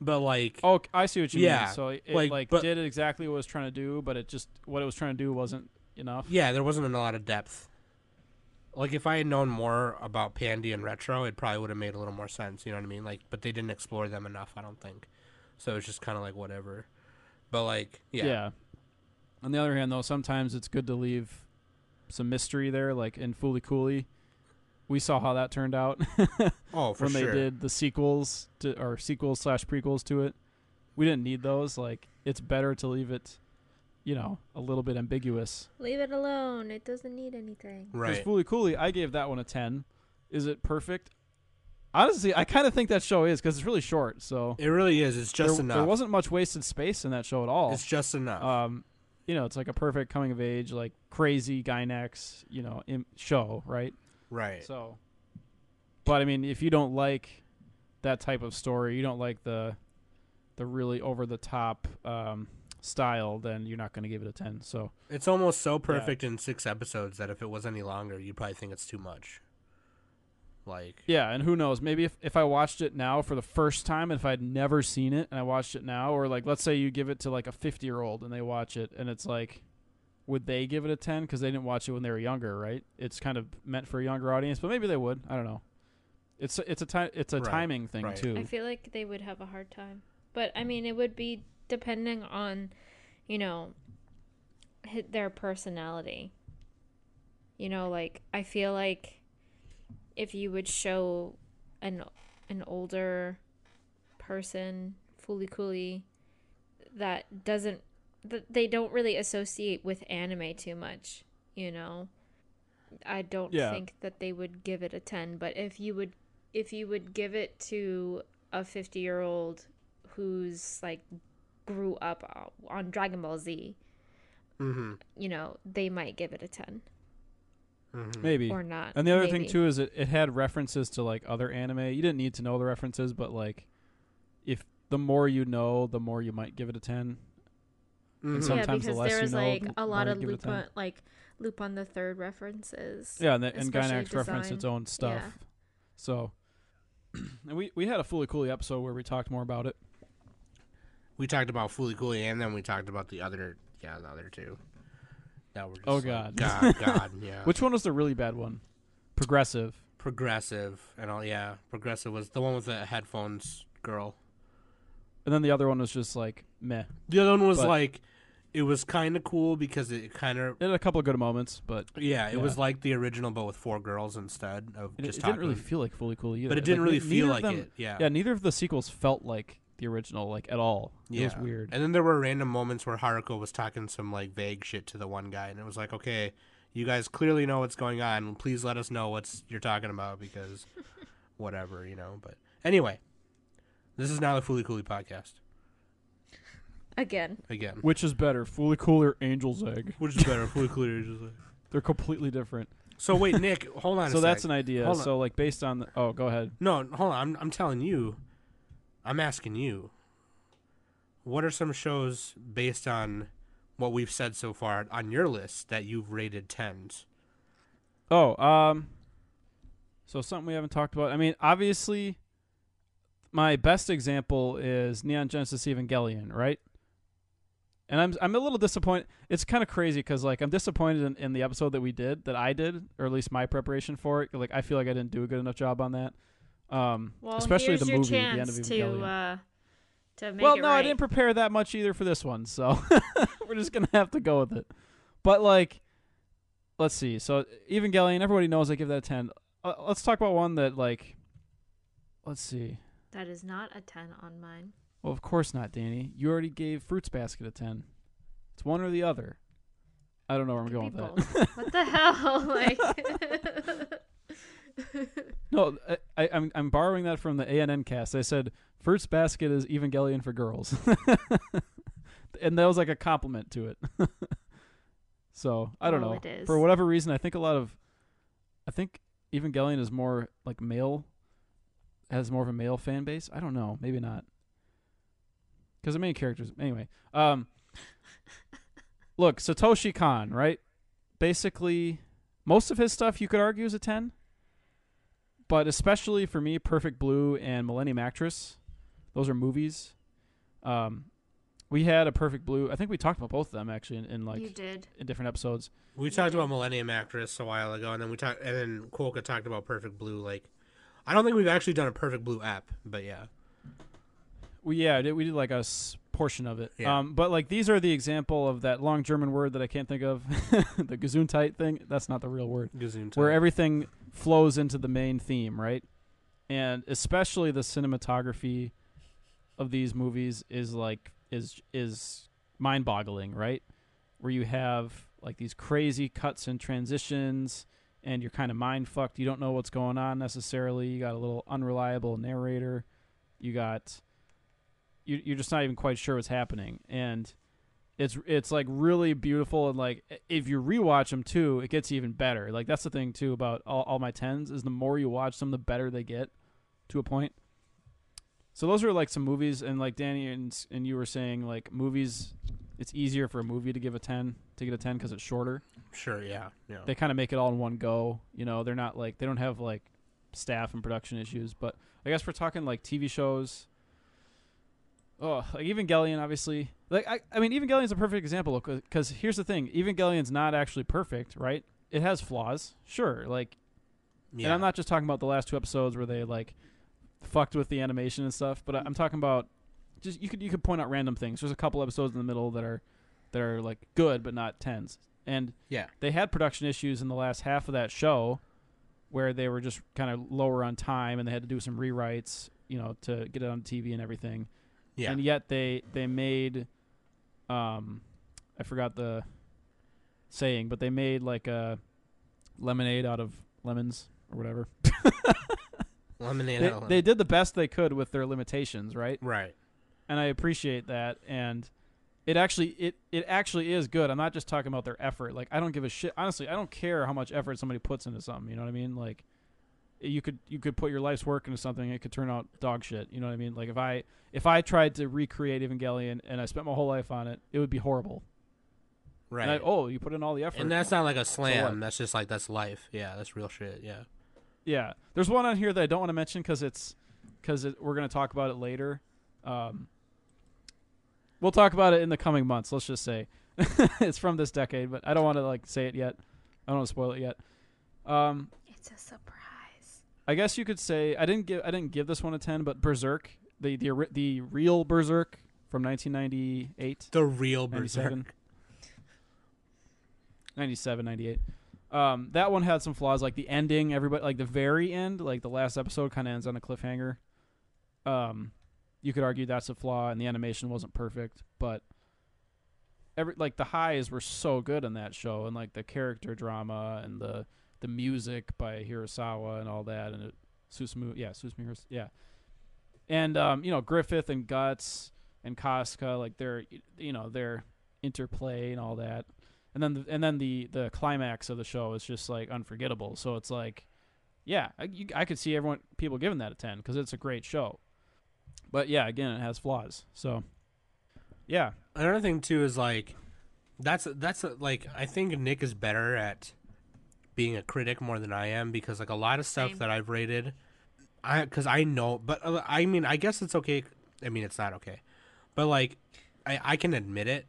but like Oh, I see what you Yeah, mean. So it like, like, but- did exactly what it was trying to do, but it just what it was trying to do wasn't enough. yeah, there wasn't a lot of depth. Like if I had known more about Pandy and Retro, it probably would have made a little more sense. You know what I mean? Like, but they didn't explore them enough. I don't think. So it's just kind of like whatever. But like yeah, Yeah. On the other hand, though, sometimes it's good to leave some mystery there, like in Fooly Cooley. We saw how that turned out oh for sure. when sure. they did the sequels to or sequels slash prequels to it. We didn't need those. Like it's better to leave it, you know, a little bit ambiguous. Leave it alone. It doesn't need anything. Because right. Fooly Cooley, I gave that one a ten. Is it perfect? Honestly, I kind of think that show is because it's really short. So It really is. It's just there, enough. there wasn't much wasted space in that show at all. It's just enough. um, you know, it's like a perfect coming of age, like crazy Gainax, you know, im- show, right? right. So, but I mean, if you don't like that type of story, you don't like the the really over the top um, style, then you're not going to give it a ten. So, It's almost so perfect in six episodes that if it was any longer, you'd probably think it's too much. Like, yeah, and who knows? Maybe if if I watched it now for the first time, if I'd never seen it and I watched it now, or like let's say you give it to like a 50 year old and they watch it, and it's like. Would they give it a 10 because they didn't watch it when they were younger, right? It's kind of meant for a younger audience, but maybe they would. I don't know. It's a, it's a ti- it's a Right, timing thing right. too. I feel like they would have a hard time. But I mean, it would be depending on, you know, hi- their personality. You know, like I feel like if you would show an an older person Fooly Cooley that doesn't that they don't really associate with anime too much, you know. I don't Yeah. think that they would give it a 10, but if you would if you would give it to a 50 year old who's like grew up uh, on Dragon Ball Z, mm-hmm, you know, they might give it a 10 mm-hmm. Maybe. or not. And the other thing too is it, it had references to like other anime. You didn't need to know the references, but like if the more you know, the more you might give it a 10. Mhm. yeah, sometimes the because less there you was know, like the a lot of you give it a 10. loop on, like loop on the third references. Yeah, and, the, and especially Gainax referenced its own stuff. Yeah. So and we we had a Fooly Cooley episode where we talked more about it. We talked about Fooly Cooley, and then we talked about the other, yeah, the other two. That were just Oh, like, God. God, God, yeah. Which one was the really bad one? Progressive. progressive and all? Yeah, progressive was the one with the headphones girl. And then the other one was just like meh. The other one was But- like, it was kind of cool because it kind of, It had a couple of good moments, but yeah, it Yeah. was like the original, but with four girls instead of it, it just didn't really feel like fully cool either. but it didn't Like, really ne- feel neither like of them- it. Yeah, Yeah, neither of the sequels felt like the original, like at all. It yeah. was weird. And then there were random moments where Haruko was talking some like vague shit to the one guy, and it was like, okay, you guys clearly know what's going on. Please let us know what's you're talking about because whatever, you know. But anyway, this is now the Fooly Cooley podcast Again. again. Which is better, Fully Cool or Angel's Egg? Which is better, Fooly Cooley? or just like- They're completely different. So wait, Nick, hold on. so a that's an idea. Hold on. So like based on the, oh, go ahead. No, hold on. I'm I'm telling you. I'm asking you. What are some shows based on what we've said so far on your list that you've rated tens? Oh, um, So something we haven't talked about. I mean, obviously, my best example is Neon Genesis Evangelion, right? And I'm I'm a little disappointed. It's kind of crazy because like I'm disappointed in, in the episode that we did, that I did, or at least my preparation for it. Like I feel like I didn't do a good enough job on that. Um, Well, especially the movie, chance the end of to Evangelion. uh, to make well, no, right. I didn't prepare that much either for this one, so we're just gonna have to go with it. But like, let's see. So Evangelion, everybody knows I give that a ten. Uh, let's talk about one that like, let's see. That is not a ten on mine. Well, of course not, Danny. You already gave Fruits Basket a ten. It's one or the other. I don't know where I'm going with that. what the hell? Like, No, I, I, I'm I'm borrowing that from the ANN cast. I said Fruits Basket is Evangelion for girls, and that was like a compliment to it. so I don't Well, know. For whatever reason, I think a lot of, I think Evangelion is more like male, has more of a male fan base. I don't know. Maybe not. Because the main characters, anyway. Um, look, Satoshi Kon, right? Basically, most of his stuff you could argue is a ten but especially for me, Perfect Blue and Millennium Actress, those are movies. Um, we had a Perfect Blue. I think we talked about both of them actually in, in you did. in different episodes. We talked about Millennium Actress a while ago, and then we talked, and then Quokka talked about Perfect Blue. Like, I don't think we've actually done a Perfect Blue app, but yeah, We yeah, did, we did like a s- portion of it. Yeah. Um, but like these are the example of that long German word that I can't think of, the Gesundheit thing. That's not the real word. Gazoon where everything flows into the main theme, right? And especially the cinematography of these movies is like is is mind-boggling, right? Where you have like these crazy cuts and transitions and you're kind of mind fucked. You don't know what's going on necessarily. You got a little unreliable narrator. You got you you're just not even quite sure what's happening. And it's it's like really beautiful and like if you rewatch them too, it gets even better. Like that's the thing too about all, all my tens is the more you watch them, the better they get to a point. So those are like some movies, and like Danny and and you were saying, like movies, it's easier for a movie to give a ten to get a ten because it's shorter. sure, yeah, yeah. They kind of make it all in one go. You know, they're not like they don't have like staff and production issues. But I guess we're talking like TV shows. Oh, like Evangelion, obviously. Like I, I mean, Evangelion's a perfect example because here's the thing: Evangelion's not actually perfect, right? It has flaws, sure. Like yeah. and I'm not just talking about the last two episodes where they like fucked with the animation and stuff, but I'm talking about just you could you could point out random things. There's a couple episodes in the middle that are that are like good but not tens. And Yeah. they had production issues in the last half of that show where they were just kind of lower on time and they had to do some rewrites, you know, to get it on TV and everything. Yeah. And yet they they made um I forgot the saying, but they made like a lemonade out of lemons or whatever. Lemonade. They, Helen. they did the best they could with their limitations, right? right. And I appreciate that and it actually it it actually is good. I'm not just talking about their effort. Like I don't give a shit. Honestly, I don't care how much effort somebody puts into something, you know what I mean? Like you could you could put your life's work into something it could turn out dog shit, you know what I mean? Like if I if I tried to recreate Evangelion and I spent my whole life on it, it would be horrible. Right. I, oh, you put in all the effort. and that's not like a slam. what? that's just like that's life. Yeah, that's real shit. Yeah. Yeah, there's one on here that I don't want to mention because it's because it, we're gonna talk about it later. Um, we'll talk about it in the coming months. Let's just say it's from this decade, but I don't want to like say it yet. I don't want to spoil it yet. Um, It's a surprise. I guess you could say I didn't give I didn't give this one a ten, but Berserk, the the the real Berserk from 1998. The real berserk. 97. 97, 98. Um, that one had some flaws, like the ending. Everybody, like the very end, like the last episode, kind of ends on a cliffhanger. Um, you could argue that's a flaw, and the animation wasn't perfect, but every like the highs were so good in that show, and like the character drama and the the music by Hirasawa and all that, and it, Susumu, yeah, Susumu, yeah, and um, you know Griffith and Guts and Casca, like their you know their interplay and all that, and then the, and then the the climax of the show is just like unforgettable. So it's like, yeah, I, you, I could see everyone people giving that a ten because it's a great show, but yeah, again, it has flaws. So yeah, Another thing too is like, that's that's like I think Nick is better at being a critic more than I am because like a lot of stuff Same. that I've rated, I because I know, but uh, I mean I guess it's okay. I mean it's not okay, but like I I can admit it,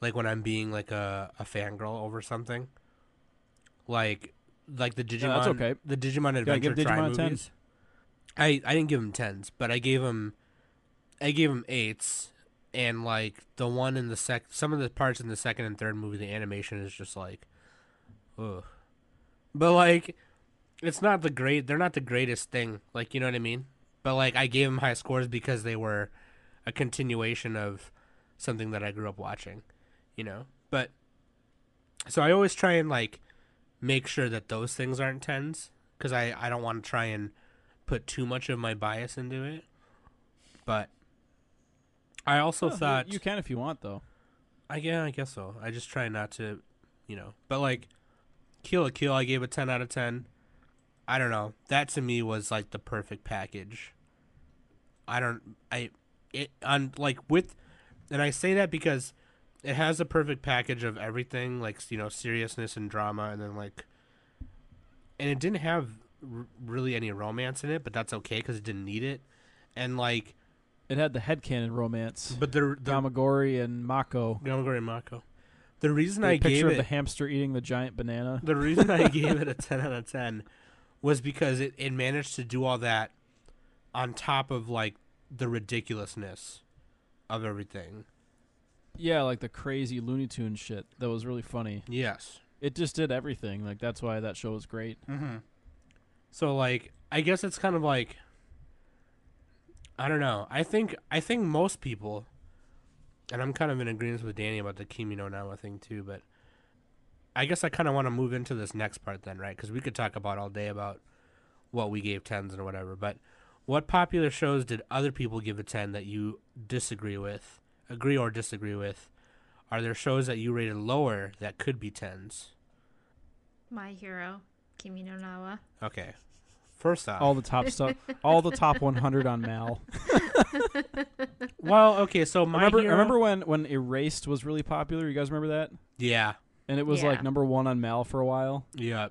like when I'm being like a a fangirl over something, like like the Digimon. Yeah, that's okay. The Digimon Gotta Adventure give Tri Digimon movies. tens. I I didn't give him tens, but I gave him, I gave him eights, and like the one in the sec, some of the parts in the second and third movie, the animation is just like, ugh. But like, it's not the great. They're not the greatest thing. Like you know what I mean. But like, I gave them high scores because they were a continuation of something that I grew up watching, you know. But so I always try and like make sure that those things aren't tens because I I don't want to try and put too much of my bias into it. But I also Well, you- thought you can if you want though. I yeah, I guess so. I just try not to, you know. But like, Kill la Kill, I gave a ten out of ten. I don't know. That to me was like the perfect package. I don't. I it on like with, and I say that because it has a perfect package of everything, like you know, seriousness and drama, and then like, and it didn't have r- really any romance in it, but that's okay because it didn't need it, and like, It had the headcanon romance. but the the Gamagori and Mako. Gamagori and Mako. The reason The I picture gave of it the hamster eating the giant banana. The reason I gave it a 10 out of 10 was because it, it managed to do all that on top of like the ridiculousness of everything. Yeah, like the crazy Looney Tune shit. That was really funny. Yes. It just did everything. Like that's why that show was great. Mm-hmm. So like I guess it's kind of like I don't know. I think I think most people and I'm kind of in agreement with Danny about the Kimi no Nawa thing too, but I guess I kind of want to move into this next part then, right? Because we could talk about all day about what we gave tens and whatever. But what popular shows did other people give a ten that you disagree with, agree or disagree with? Are there shows that you rated lower that could be tens? My hero, Kimi no Nawa. Okay. First off, All the top stuff. All the top 100 on Mal. well, okay, so my remember, hero, remember when when Erased was really popular? You guys remember that? yeah, And it was Yeah. like number one on Mal for a while. yeah,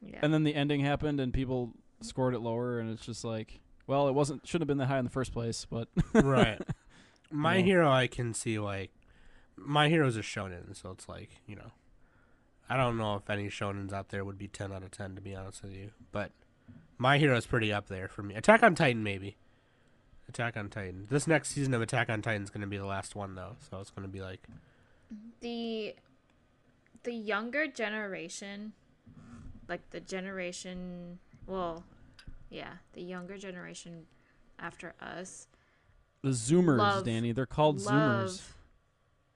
Yeah. And then the ending happened, and people scored it lower, and it's just like, well, it wasn't shouldn't have been that high in the first place, but right. My No. hero, I can see like my hero's a shonen, so it's like you know, I don't know if any shonens out there would be ten out of ten to be honest with you, but my hero is pretty up there for me. Attack on Titan, maybe. Attack on Titan. This next season of Attack on Titan is going to be the last one though, so it's going to be like the the younger generation like the generation well yeah the younger generation after us the Zoomers, Love- Danny, they're called love Zoomers.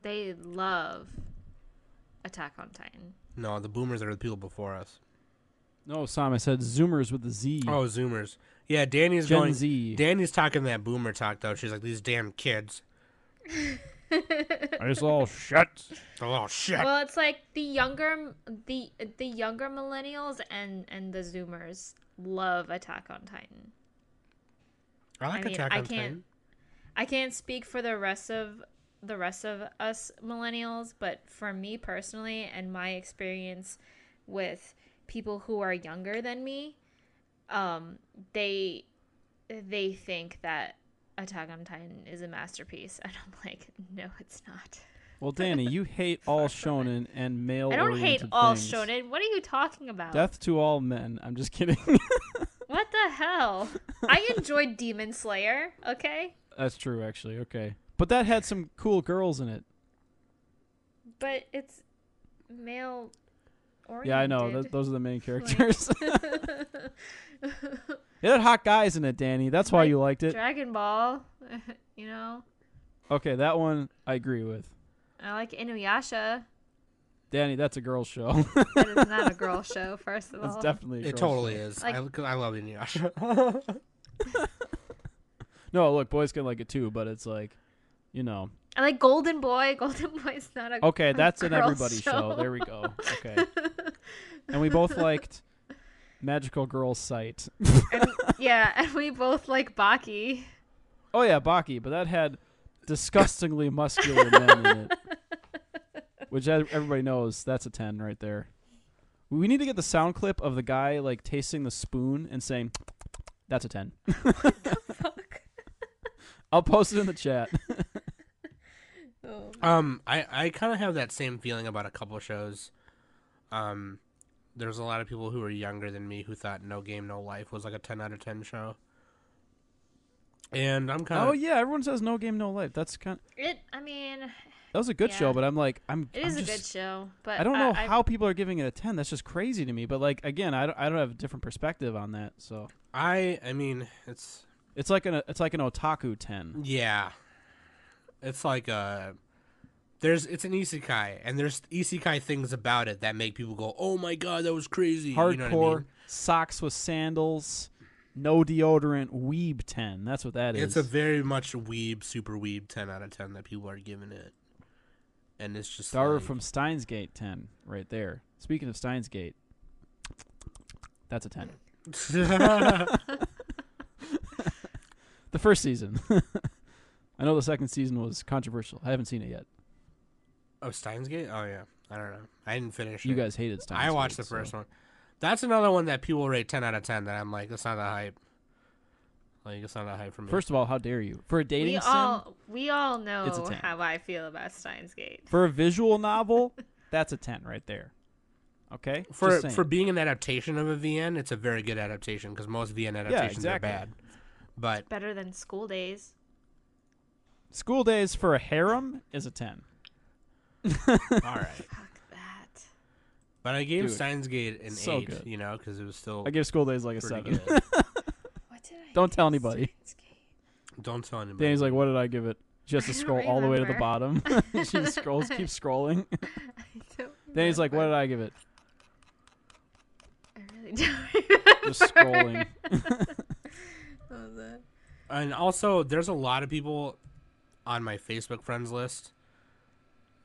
they love attack on titan no, the boomers are the people before us. No, Sam, I said Zoomers with the Z. Oh, Zoomers. Yeah, Danny's Gen going. Z. Danny's talking that boomer talk though. She's like these damn kids. I just all shut. Oh shit. well it's like the younger the the younger millennials and and the zoomers love attack on titan I like I mean, Attack I on can't- Titan. I can't speak for the rest of the rest of us millennials, but for me personally and my experience with people who are younger than me, um, they they think that Attack on Titan is a masterpiece, and I'm like, no, it's not. Well, Danny, you hate all shonen and male. I don't hate all shonen. What are you talking about? Death to all men. I'm just kidding. What the hell? I enjoyed Demon Slayer. Okay, That's true, actually. Okay, but that had some cool girls in it. but it's male. Oriented. Yeah, I know. Th- those are the main characters. it had hot guys in it, Danny. That's why Like you liked it. Dragon Ball, you know. Okay, that one I agree with. I like Inuyasha. Danny, that's a girl's show. That is not a girl show, first of that's all. It's definitely. A It totally show. is. Like- I, 'cause I love Inuyasha. No, look, boys can like it too, but it's like, you know. I like Golden Boy. Golden Boy's not a. Okay, that's an everybody show. show. There we go. Okay, and we both liked Magical Girl Site. and, yeah, and we both like Baki. Oh yeah, Baki, but that had disgustingly muscular men in it, which everybody knows that's a ten right there. We need to get the sound clip of the guy like tasting the spoon and saying, "That's a 10. I'll post it in the chat. Oh. Um, I I kind of have that same feeling about a couple shows. Um, there's a lot of people who are younger than me who thought No Game No Life was like a 10 out of 10 show. And I'm kind of oh yeah, everyone says no game, no life. That's kind. of It. I mean, That was a good Yeah. show, but I'm like, I'm. it I'm is a good show, but I don't know I, how people are giving it a 10. That's just crazy to me. But like again, I don't, I don't have a different perspective on that. So I I mean, it's it's like an it's like an otaku 10. yeah. It's like uh there's it's an isekai and there's isekai things about it that make people go, "Oh my god, that was crazy." Hardcore You know I mean? socks with sandals, no deodorant, weeb 10. That's what that is. It's a very much weeb, super weeb 10 out of 10 that people are giving it. And it's just Daru like, from Steins Gate 10 right there. Speaking of Steins Gate, that's a 10. The first season. I know the second season was controversial. I haven't seen it yet. Oh, Steins Gate? Oh yeah. I don't know. I didn't finish You it. guys hated Steins I watched Gate, the first so- one. That's another one that people rate 10 out of 10 that I'm like, that's not that hype. Like, it's not that hype for me. First of all, how dare you? For a dating we sim, all we all know how I feel about Steins Gate. for a visual novel, that's a 10 right there. Okay? for for being an adaptation of a VN, it's a very good adaptation because most VN adaptations exactly. are bad. But Better than School Days. School Days for a harem is a 10. all right. Fuck that. But I gave Dude, Steins Gate an so eight, good. you know, because it was still I gave School Days like a pretty 7. What did I? Don't tell anybody. Don't tell anybody. Danny's like, what did I give it? She has to I don't scroll all the way to the bottom. she just scrolls, keeps scrolling. I don't Danny's like, what did. I give it? I really don't remember. Just scrolling. What was that? and also, there's a lot of people on my Facebook friends list.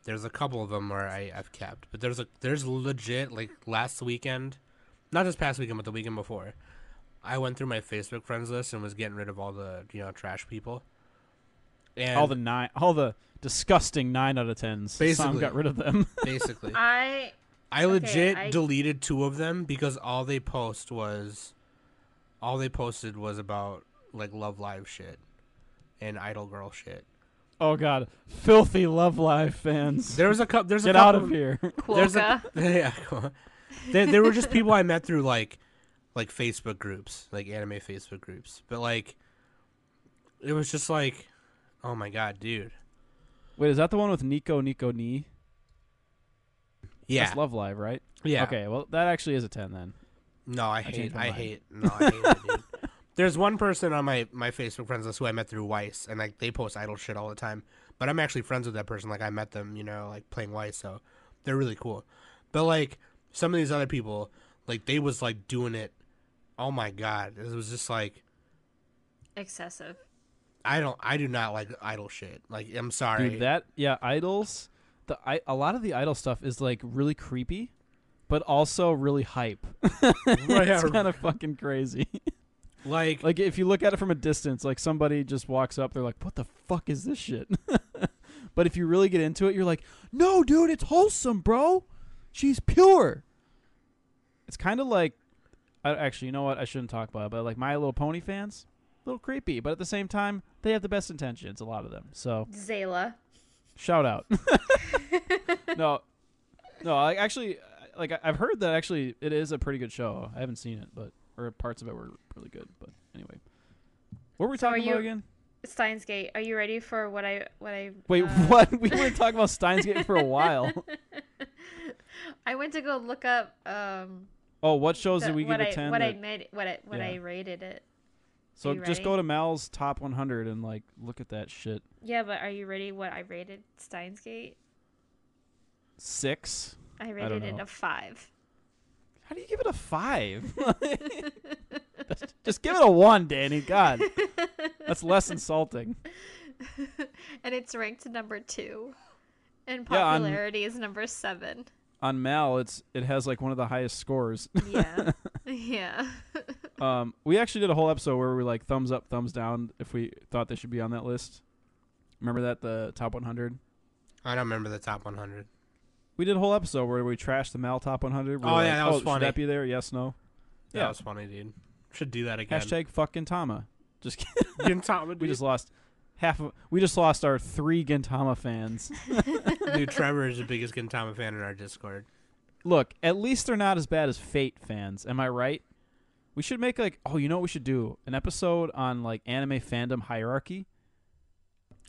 There's a couple of them where I, I've kept, but there's a there's legit like last weekend, not this past weekend, but the weekend before. I went through my Facebook friends list and was getting rid of all the you know trash people. And all the nine, all the disgusting nine out of tens. Sam Basically. got rid of them. basically, I I legit I- deleted two of them because all they post was, all they posted was about like Love Live shit, and Idol Girl shit. Oh god, filthy Love Live fans. There was a couple. There's Get a out couple of here. There's a yeah. cool. They, they were just people I met through like like Facebook groups, like anime Facebook groups. But like, it was just like, oh my god, dude. Wait, is that the one with Nico Nico Ni? Yeah, That's Love Live, right? yeah. Okay, well that actually is a ten then. No, I hate. changed I mind. hate. No, I hate it, dude. There's one person on my my Facebook friends list who I met through Weiss, and like they post idol shit all the time. But I'm actually friends with that person. Like I met them, you know, like playing Weiss, so they're really cool. But like some of these other people, like they was like doing it. Oh my god, it was just like Excessive. I don't. I do not like idol shit. Like I'm sorry. Dude, that yeah, idols. The I, a lot of the idol stuff is like really creepy, but also really hype. it's kind of fucking crazy. like like if you look at it from a distance, like somebody just walks up, they're like, "What the fuck is this shit?" but if you really get into it, you're like, "No, dude, it's wholesome, bro. She's pure." It's kind of like, I, actually, you know what? I shouldn't talk about it, but like My Little Pony fans, a little creepy, but at the same time, they have the best intentions. A lot of them. So Zayla. shout out. no, no, I actually, like I- I've heard that actually it is a pretty good show. I haven't seen it, but or parts of it were really good. But anyway, what were we So talking about you- again? Steins Gate. Are you ready for what I what I Wait, uh, what? We were talking about Steins Gate for a while. I went to go look up um Oh, what shows the- did we a I ten? what I made what I what Yeah. I rated it. so just ready? go to Mal's top 100 and like look at that shit. Yeah, but are you ready what I rated Steins Gate? Six. I rated it a 5. How do you give it a five? just, just give it a one, Danny. God, that's less insulting. and it's ranked number 2. And Yeah, on- popularity is number 7. On Mal, it's it has like one of the highest scores. Yeah. yeah. Um, we actually did a whole episode where we were like thumbs up, thumbs down if we thought they should be on that list. Remember that the top 100? I don't remember the top 100. We did a whole episode where we trashed the Mal Top 100. We Oh, yeah, like, that oh, was Should funny. that be there? Yes, no. Yeah, that was funny, dude. Should do that again. Hashtag fucking Tama. Just kidding. Gintama, we just lost half of. We just lost our three Gintama fans. dude. Trevor is the biggest Gintama fan in our Discord. Look, at least they're not as bad as Fate fans. Am I right? We should make like, oh, you know what we should do? An episode on like anime fandom hierarchy.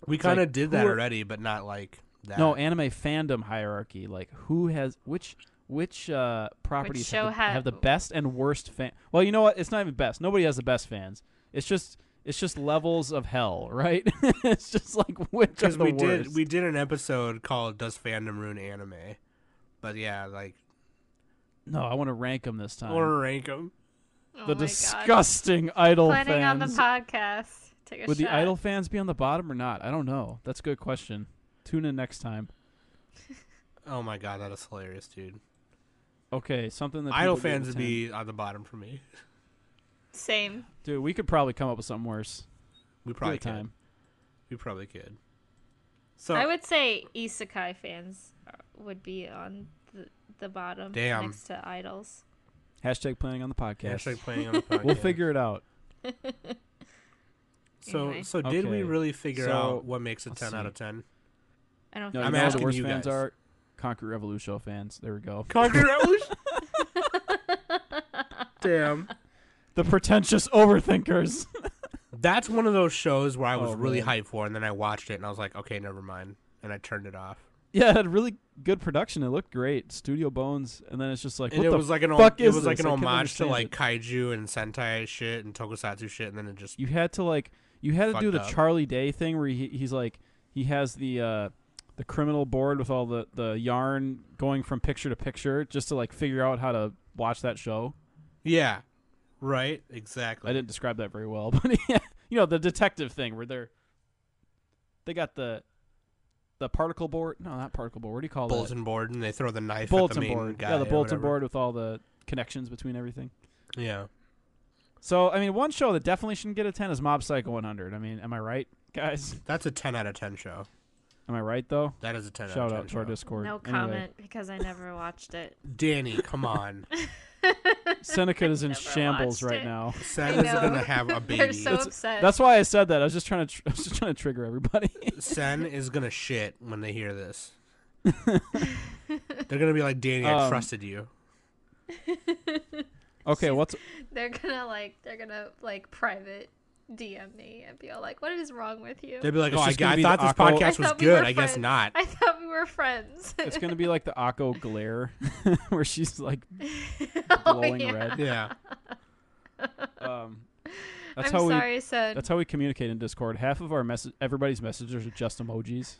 We kind of like, did that are- already, but not like that. No, anime fandom hierarchy. Like who has which which uh properties show have, the, ha- have the best and worst fan? Well, you know what? It's not even best. Nobody has the best fans. It's just it's just levels of hell, right? it's just like which are because the we worst. did we did an episode called "Does Fandom Ruin Anime?" But yeah, like no, I want to rank them this time. or rank them. Oh the my God. disgusting idol fans. Planning on the podcast. Take a Would the idol fans be on the bottom or not? I don't know. That's a good question. Tune in next time. Oh my god, that is hilarious, dude. Okay, something that Idol fans would be on the bottom for me. Same. Dude, we could probably come up with something worse. We probably could. time. We probably could. So I would say isekai fans uh, would be on the, the bottom Damn. next to idols. Hashtag planning on the podcast. hashtag playing on the podcast. We'll figure it out. So Anyway. so did we really figure So, out what makes a let's ten out of ten? I don't No, think I'm you know what asking the worst you fans guys. are Concrete Revolution fans. There we go. Concrete Revolution. Damn. The pretentious overthinkers. That's one of those shows where I was Oh, really man. hyped for, and then I watched it and I was like, okay, never mind, and I turned it off. yeah, it had really good production. It looked great. Studio Bones, and then it's just like, And what it the was like an fuck it is was like this? an I couldn't homage to understand like it. kaiju and sentai shit and tokusatsu shit, and then it just you had to like you had to do Fucked the up. Charlie Day thing where he, he's like he has the uh the criminal board with all the the yarn going from picture to picture just to like figure out how to watch that show. yeah, right, exactly. I didn't describe that very well, but yeah, you know the detective thing where they're they got the the particle board. No, not particle board. What do you call that? bulletin board, and they throw the knife bulletin at the board. guy. yeah, the bulletin board with all the connections between everything. Yeah, So, I mean, one show that definitely shouldn't get a 10 is Mob Psycho 100. I mean, am I right, guys? that's a ten out of ten show. Am I right though? That is a ten Shout out out of to our. Discord. no Anyway, comment because I never watched it. Danny, come on. Seneca is in shambles right it. now. Sen is gonna have a baby. They're baby. so It's- upset. That's why I said that. I was just trying to, tr- I was just trying to trigger everybody. Sen is gonna shit when they hear this. They're gonna be like, Danny, I Um, trusted you. okay, what's they're gonna like they're gonna like private DM me and be all like, "What is wrong with you?" They'd be like, oh, I, just I thought this Akko- podcast was thought we good. I guess not. I thought we were friends. it's gonna be like the Akko glare, where she's like Oh, yeah. red. Yeah. Um, that's I'm how we. sorry, son. That's how we communicate in Discord. Half of our message, everybody's messages are just emojis.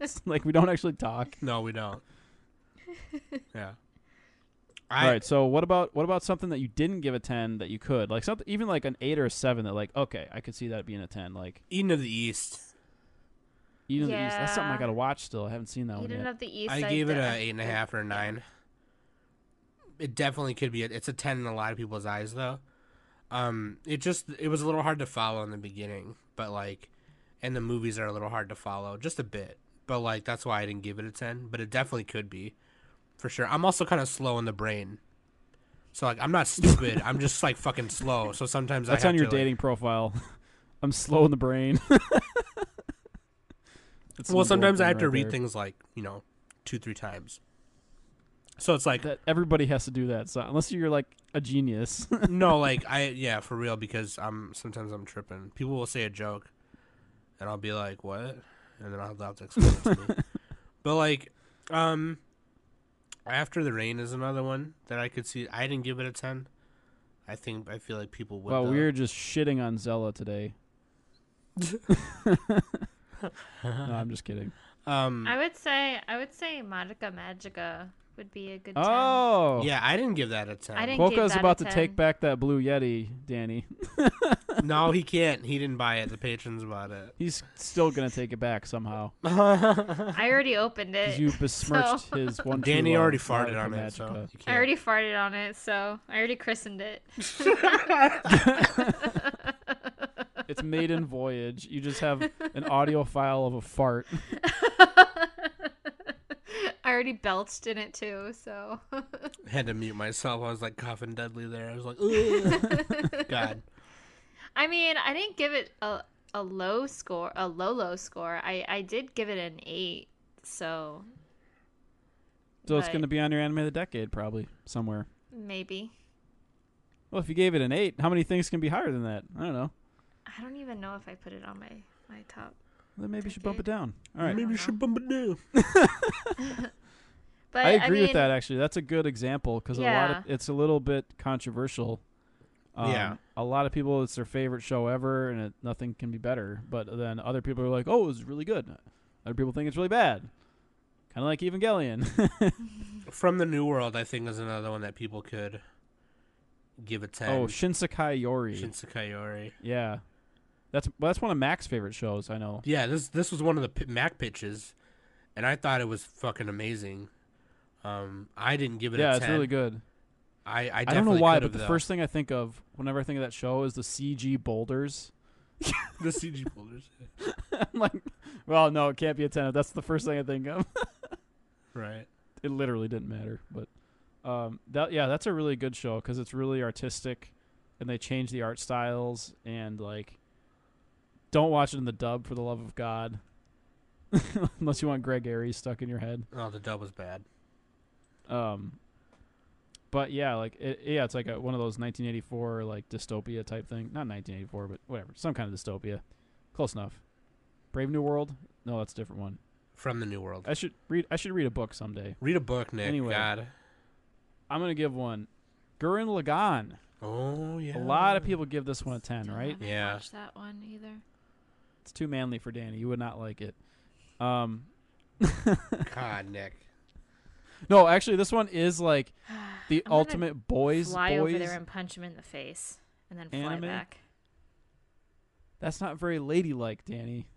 it's like we don't actually talk. No, we don't. Yeah. All I, right. So what about what about something that you didn't give a ten that you could like something even like an eight or a seven that like okay I could see that being a ten like Eden of the East. Eden of the East that's something I gotta watch still I haven't seen that one yet. Eden yet. of the East. I gave it did- a eight and a half or a nine. It definitely could be. A, it's a ten in a lot of people's eyes, though. Um, it just it was a little hard to follow in the beginning, but like, and the movies are a little hard to follow, just a bit. But like, that's why I didn't give it a ten. But it definitely could be, for sure. I'm also kind of slow in the brain, so like, I'm not stupid. I'm just like fucking slow. So sometimes That's I have on your to, like- dating profile. I'm slow in the brain. Well, sometimes I have thing to read there. things like you know, two three times. So it's like That everybody has to do that. So unless you're like a genius, no, like I yeah, for real because I'm sometimes I'm tripping. People will say a joke, and I'll be like, "What?" and then I'll have to explain it to me. But like, um, after the rain is another one that I could see. I didn't give it a ten. I think I feel like people would. well, though. we were just shitting on Zella today. no, I'm just kidding. Um, I would say I would say Magica Magica would be a good. 10. Oh, yeah, I didn't give that a ten. I didn't give Polka's that a about to 10. take back that blue Yeti, Danny. no, he can't. He didn't buy it. The patrons bought it. He's still gonna take it back somehow. I already opened Because it. you besmirched so- his one. true Danny love, already farted Magica on it, so Magica. you I can't. already farted on it, so I already christened it. It's maiden voyage. You just have an audio file of a fart. I already belched in it too, so. had to mute myself. I was like coughing deadly there. I was like, Ugh. God. I mean, I didn't give it a a low score, a low low score. I I did give it an eight. So. So it's going to be on your anime of the decade, probably somewhere. maybe. Well, if you gave it an eight, how many things can be higher than that? I don't know. I don't even know if I put it on my my top. Then maybe you should bump it down. All right. I Maybe you should bump it down. But I agree with mean, that actually. That's a good example because a lot of it's a little bit controversial. Um, Yeah. A lot of people it's their favorite show ever, and it, nothing can be better. But then other people are like, "Oh, it was really good." Other people think it's really bad. Kind of like Evangelion. From the New World, I think is another one that people could give a ten. oh, Shinsekai Yori. Shinsekai Yori. yeah, that's well, that's one of Mac's favorite shows. I know. Yeah, this this was one of the pi- Mac pitches, and I thought it was fucking amazing. Um, I didn't give it Yeah, a it's really good. I I, I don't know why, but the though. first thing I think of whenever I think of that show is the CG boulders. the CG boulders. I'm like, well, no, it can't be a ten. That's the first thing I think of. Right. it literally didn't matter. But um, that yeah, that's a really good show because it's really artistic, and they change the art styles and like. Don't watch it in the dub for the love of God. Unless you want Greg Ayres stuck in your head. Oh, the dub was bad. Um, but yeah, like it, yeah, it's like a, one of those 1984 like dystopia type thing. Not 1984, but whatever, some kind of dystopia. Close enough. Brave New World? No, that's a different one. From the New World. I should read. I should read a book someday. Read a book, Nick. Anyway. God. I'm gonna give one. Gurren Lagann. Oh yeah. A lot of people give this one a 10, Still right? Yeah. Watched that one either. It's too manly for Danny. You would not like it. Um, God, Nick. no, actually, this one is like the I'm ultimate boys. Fly boys. over there and punch him in the face, and then fly Anime? back. That's not very ladylike, Danny.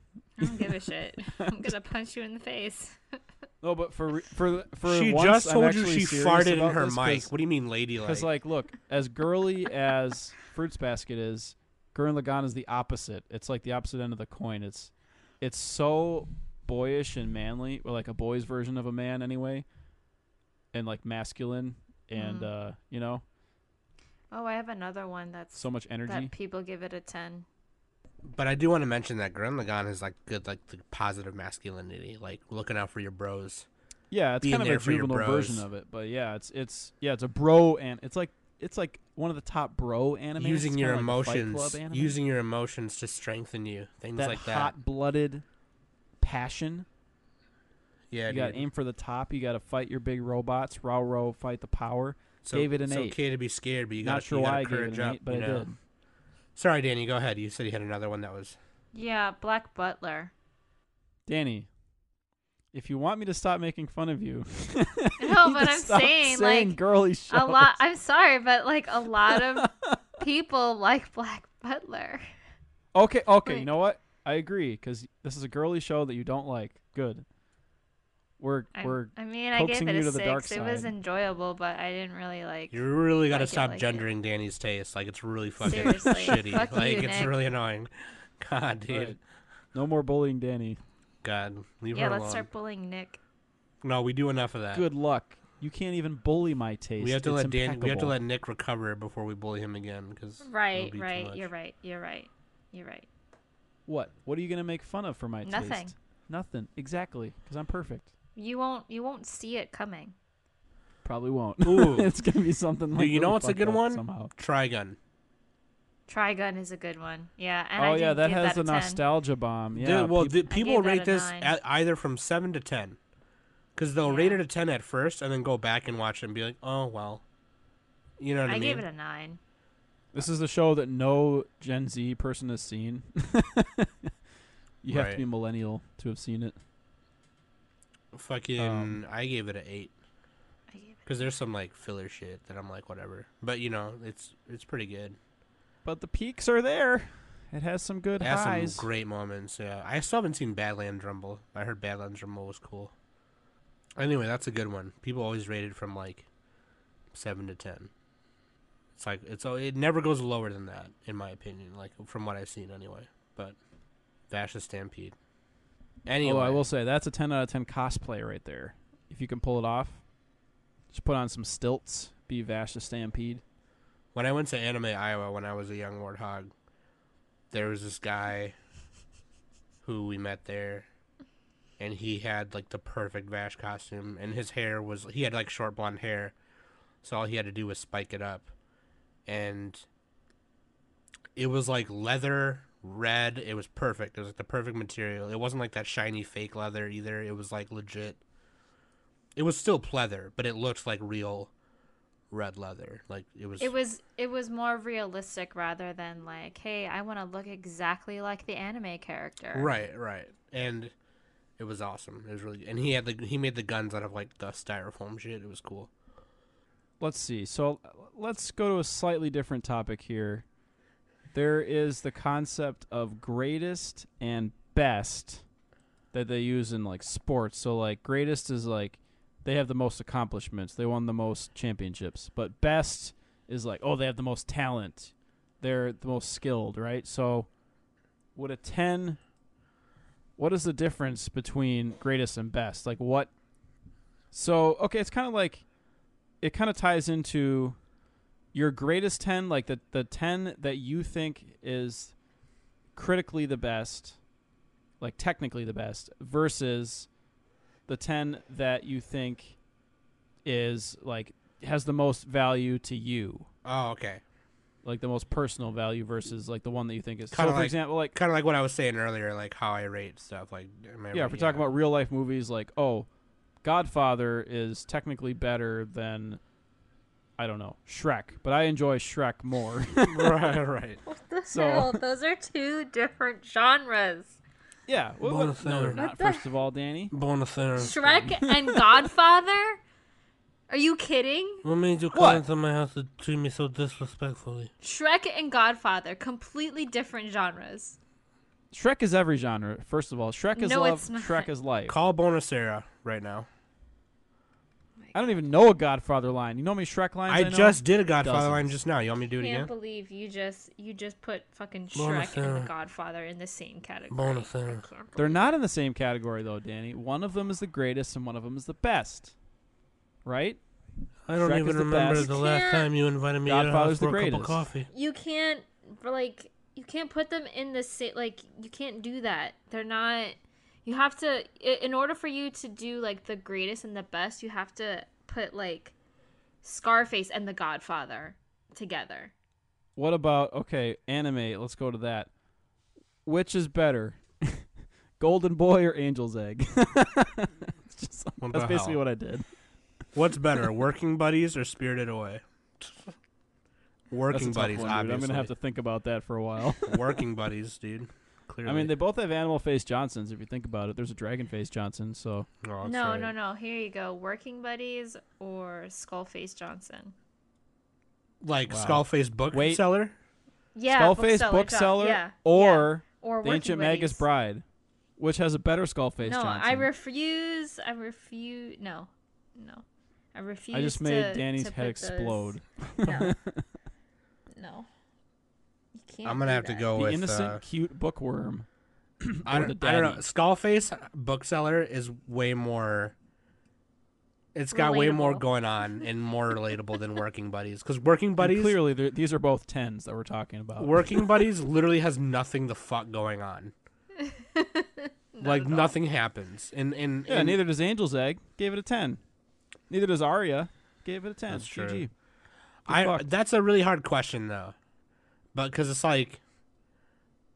I don't give a shit. I'm gonna punch you in the face. No, but for for for she once, just I'm told you she farted in her mic. What do you mean, ladylike? Because, like, look, as girly as Fruits Basket is, Gurren Lagann is the opposite. It's like the opposite end of the coin. It's it's so boyish and manly, or like a boy's version of a man, anyway, and like masculine, and Mhm. uh, you know, Oh, I have another one that's so much energy. that people give it a ten. But I do want to mention that Gurren Lagann is like good, like the positive masculinity, like looking out for your bros. yeah, it's being kind of a juvenile version of it, but yeah, it's it's yeah, it's a bro and it's like it's like one of the top bro animes. using your like emotions, anime. using your emotions to strengthen you, things that like that. hot-blooded passion. yeah, you got to aim for the top. You got to fight your big robots. Row row, fight the power. So, gave it an it's eight. okay to be scared, but you got Not sure you why gotta I gave it courage an up, eight, but you I know? did. Sorry, Danny. Go ahead. You said you had another one that was. Yeah, Black Butler. Danny, if you want me to stop making fun of you, No, you need but to I'm saying, saying like, girly shows. A lot. I'm sorry, but like a lot of people like Black Butler. okay, okay. You know what? I agree because this is a girly show that you don't like. Good. We're I, we're I mean, I gave it you a to the dark six. It was enjoyable, but I didn't really like. You really got to Like stop like it. gendering Danny's taste. Like it's really fucking Seriously. shitty. Fuck like you, it's Nick. really annoying. God, dude. Right. no more bullying, Danny. God, leave yeah, her let's start bullying Nick. No, we do enough of that. Good luck. You can't even bully my taste. We have to It's let Dan. We have to let Nick recover before we bully him again. Because Right, right. You're right. You're right. You're right. What? What are you gonna make fun of for my Nothing. taste? Nothing. Nothing. Exactly. Because I'm perfect. You won't. You won't see it coming. Probably won't. Ooh. it's gonna be something like. Dude, you know what's a good one? Somehow. Trigun. Trigun is a good one. Yeah. And I oh yeah, that has that a a nostalgia bomb. Yeah. Dude, well, peop- the, people rate this at either from seven to ten, because they'll rate it a ten at first and then go back and watch it and be like, oh well, you know what I, I mean? I gave it a nine. this is the show that no Gen Z person has seen. you have to Right. be millennial to have seen it. Fucking, Um, I gave it an eight I gave it. because there's some like filler shit that I'm like whatever, but you know it's it's pretty good. But the peaks are there. It has some good It has highs. some great moments. Yeah, I still haven't seen Badlands Rumble. I heard Badlands Rumble was cool. Anyway, that's a good one. People always rate it from like seven to ten. It's like it's it never goes lower than that, in my opinion. Like from what I've seen, anyway. But Vash the Stampede. Anyway, Oh, I will say that's a 10 out of 10 cosplay right there. if you can pull it off. Just put on some stilts. Be Vash the Stampede. When I went to Anime Iowa when I was a young warthog, there was this guy who we met there, and he had like the perfect Vash costume, and his hair was he had like short blonde hair, so all he had to do was spike it up, and it was like leather red. It was perfect. It was like the perfect material. It wasn't like that shiny fake leather either. It was like legit. It was still pleather, but it looked like real red leather. Like it was. It was it was more realistic rather than like, hey, I want to look exactly like the anime character. Right, right, and it was awesome. It was really, and he had the he made the guns out of like the styrofoam shit. It was cool. Let's see. So let's go to a slightly different topic here. There is the concept of greatest and best that they use in like sports. So like greatest is like they have the most accomplishments. They won the most championships. But best is like oh they have the most talent. They're the most skilled, right? So would a 10 what is the difference between greatest and best? Like what So, okay, it's kind of like it kind of ties into your greatest 10 like the the 10 that you think is critically the best like technically the best versus the 10 that you think is like has the most value to you Oh, okay. like the most personal value versus like the one that you think is Kinda so for like- example like Kind of like what I was saying earlier, like how I rate stuff. Like, am I yeah right? if we're talking about real life movies like oh godfather is technically better than i don't know shrek but i enjoy shrek more right, right. What the So- hell? Those are two different genres. Yeah. What, what, Bonus no, they're not. What the- First of all, Danny. Bonus center. Shrek and Godfather? Are you kidding? What made you come What? into my house to treat me so disrespectfully? Shrek and Godfather, completely different genres. Shrek is every genre. First of all, Shrek is No, love. it's not. Shrek is life. Call Bonacera right now. I don't even know a Godfather line. You know how many Shrek lines I, I know? just did a Godfather Dozens. line just now. You want me to do it again? I can't believe you just you just put fucking Bonus Shrek and the center. Godfather in the same category. Bonus I can't They're not in the same category though, Danny. One of them is the greatest, and one of them is the best. Right? I don't Shrek is even the remember best. the last Can't- time you invited me to your house Godfather's the for a cup of greatest. coffee. You can't like you can't put them in the same like you can't do that. They're not. You have to in order for you to do like the greatest and the best. You have to put like Scarface and The Godfather together. What about okay, anime? Let's go to that. Which is better, Golden Boy or Angel's Egg? Just- What that's basically hell? what I did. What's better, Working Buddies or Spirited Away? Working Buddies, one, dude. obviously. I'm gonna have to think about that for a while. Working Buddies, dude. Clearly. I mean, they both have animal face Johnsons. If you think about it, there's a dragon face Johnson. So Oh, no, right. no, no. Here you go. Working Buddies or skull face Johnson. Like Wow. Skullface Wait. bookseller. Yeah, Skullface bookseller, bookseller Yeah, or yeah. or the Ancient Working Magus Bride, which has a better Skullface No, Johnson. I refuse. I refuse. No, no, I refuse. I just made to- Danny's to head put those- explode. No, no. You can't. I'm gonna do have to that. go the with. innocent, uh, cute bookworm. I don't, the I don't know. Skullface bookseller is way more. It's got way more going on and more relatable than Working Buddies. Because Working And Buddies, clearly, these are both tens that we're talking about. Working Buddies literally has nothing the fuck going on. like nothing happens. And and, yeah, and neither does Angel's Egg. Gave it a ten. Neither does Aria. Gave it a ten. That's true. GG. I that's a really hard question though, but because it's like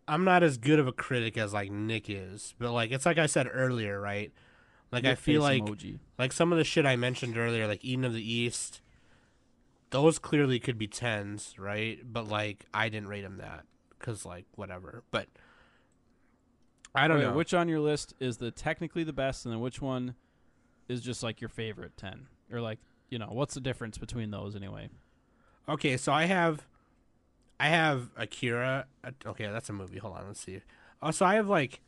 I'm not as good of a critic as like Nick is, but like it's like I said earlier, right? Like I feel like emoji. like some of the shit I mentioned earlier, like Eden of the East, those clearly could be tens, right? But like I didn't rate them that because like whatever. But I don't Wait, know. Which on your list is the technically the best, and then which one is just like your favorite ten, or like you know what's the difference between those anyway? Okay, so I have, I have Akira. uh, Okay, that's a movie. Hold on, let's see. Oh, so I have like,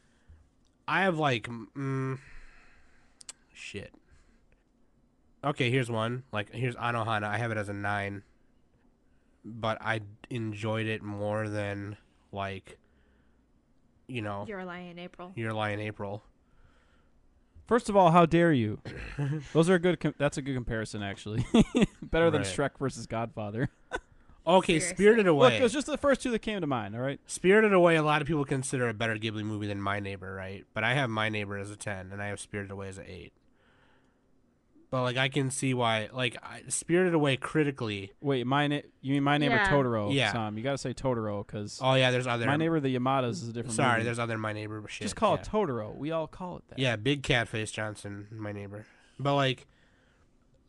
I have like, mm, shit. Okay, here's one. Like, here's Anohana. I have it as a nine, but I enjoyed it more than like, you know, Your lie in April. Your Lie in April. First of all, how dare you? Those are a good. Com- that's a good comparison, actually. Better than Right. Shrek versus Godfather. Okay, Seriously. Spirited Look, Away. it was just the first two that came to mind. All right. Spirited Away, a lot of people consider a better Ghibli movie than My Neighbor, right? But I have My Neighbor as a 10, and I have Spirited Away as an 8. But, like, I can see why, like, I, Spirited Away critically. Wait, my na- you mean my neighbor Yeah. Totoro? Yeah. Sam, you gotta say Totoro because Oh, yeah, there's other. my neighbor the Yamadas is a different. Sorry, movie. there's other My Neighbor shit. just call yeah. it Totoro. We all call it that. Yeah, Big Catface Johnson, My Neighbor. But, like,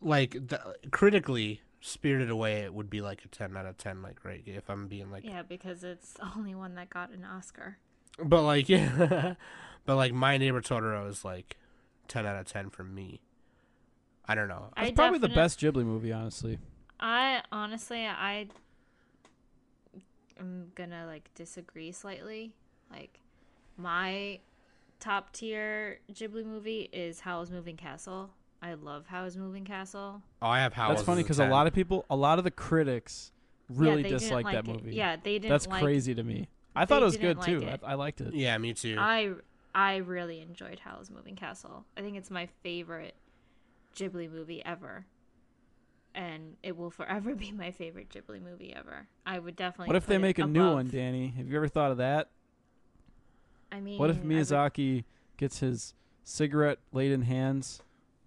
like, the, critically, Spirited Away, it would be like a 10 out of 10, like, right? If I'm being, like, Yeah, because it's the only one that got an Oscar. But like yeah, but like my neighbor Totoro is like ten out of ten for me. I don't know. It's probably the best Ghibli movie, honestly. I honestly, I am gonna like disagree slightly. Like, my top tier Ghibli movie is Howl's Moving Castle. I love Howl's Moving Castle. Oh, I have Howl's. That's funny because because a lot of people, a lot of the critics, really yeah, dislike like that it. movie. Yeah, they didn't. that's like, crazy to me. I thought it was didn't good too. like it. I, I liked it. Yeah, me too. I I really enjoyed Howl's Moving Castle. I think it's my favorite Ghibli movie ever. And it will forever be my favorite Ghibli movie ever. I would definitely What if they put it make a new one, Danny? Have you ever thought of that? I mean, What if I would- Miyazaki gets his cigarette laden hands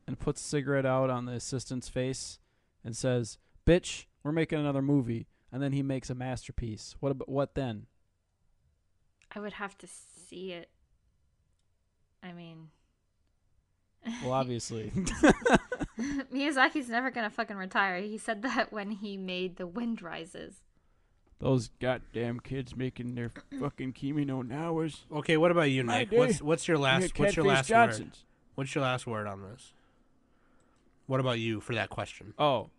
and puts a cigarette out on the assistant's face and says, "Bitch, we're making another movie," and then he makes a masterpiece? What about what then? I would have to see it. I mean, Well, obviously, Miyazaki's never gonna fucking retire. He said that when he made The Wind Rises. those goddamn kids making their fucking Kimi no hours. okay, what about you, My Nick? What's what's your last what's your last word? Johnsons. What's your last word on this? What about you for that question? Oh.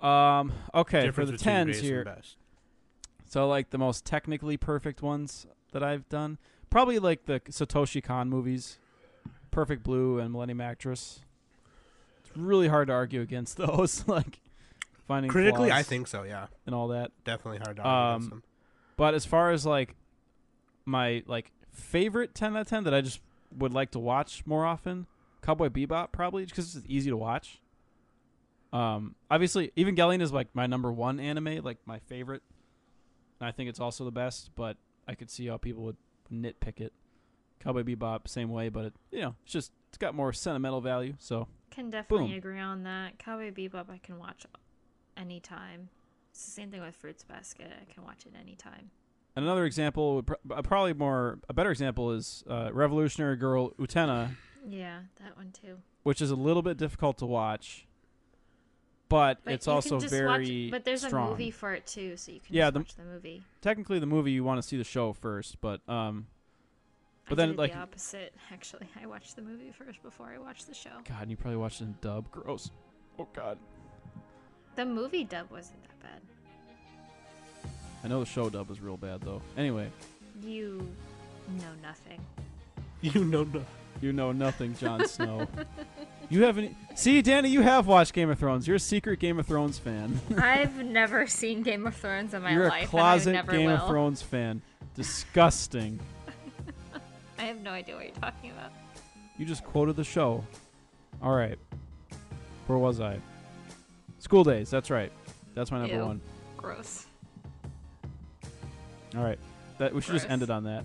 Um. Okay, Difference for the tens here. So like the most technically perfect ones that I've done, probably like the Satoshi Kon movies, Perfect Blue and Millennium Actress. It's really hard to argue against those, like finding Critically, I think so. Yeah, and all that. definitely hard to argue against Um, them. But as far as like my like favorite ten out of ten that I just would like to watch more often, Cowboy Bebop probably because it's easy to watch. Um, obviously, Evangelion is like my number one anime, like my favorite. And I think it's also the best, but I could see how people would nitpick it. Cowboy Bebop, same way, but it, you know, it's just it's got more sentimental value. So Can definitely Boom. agree on that. Cowboy Bebop, I can watch anytime. It's the same thing with Fruits Basket. I can watch it anytime. And another example, uh, probably more a better example is uh, Revolutionary Girl Utena, Yeah, that one too. which is a little bit difficult to watch, but, But it's also very watch, but there's strong. a movie for it too, so you can Yeah, just the- watch the movie. Technically, the movie you want to see the show first, but um, I But then, did like- the opposite. Actually, I watched the movie first before I watched the show. God, and you probably watched it in dub. Gross. Oh God, The movie dub wasn't that bad. I know the show dub was real bad though. Anyway, You know nothing. You know, no. You know nothing, Jon Snow. you haven't see, Danny. You have watched Game of Thrones. You're a secret Game of Thrones fan. I've never seen Game of Thrones in my You're life. a closet and I never Game will. of Thrones fan. Disgusting. I have no idea what you're talking about. You just quoted the show. All right. Where was I? School days. That's right. That's my number Ew. one. Gross. All right. That we should just end it on that.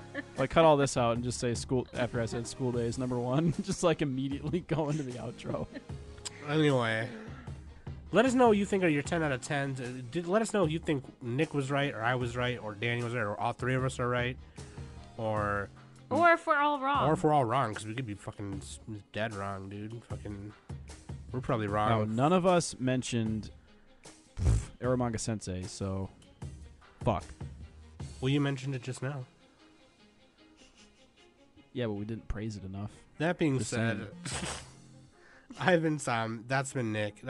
like cut all this out and just say school after I said school days number one. just like immediately go into the outro. Anyway, let us know what you think are your 10 out of 10s. Uh, let us know if you think Nick was right, or I was right, or Danny was right, or all three of us are right, or Or if we're all wrong. or if we're all wrong, because we could be fucking dead wrong, dude. Fucking, we're probably wrong. Now with- none of us mentioned Eromanga Sensei, so fuck. well, you mentioned it just now. Yeah, but we didn't praise it enough. That being Just said. I've been Sam. That's been Nick. That's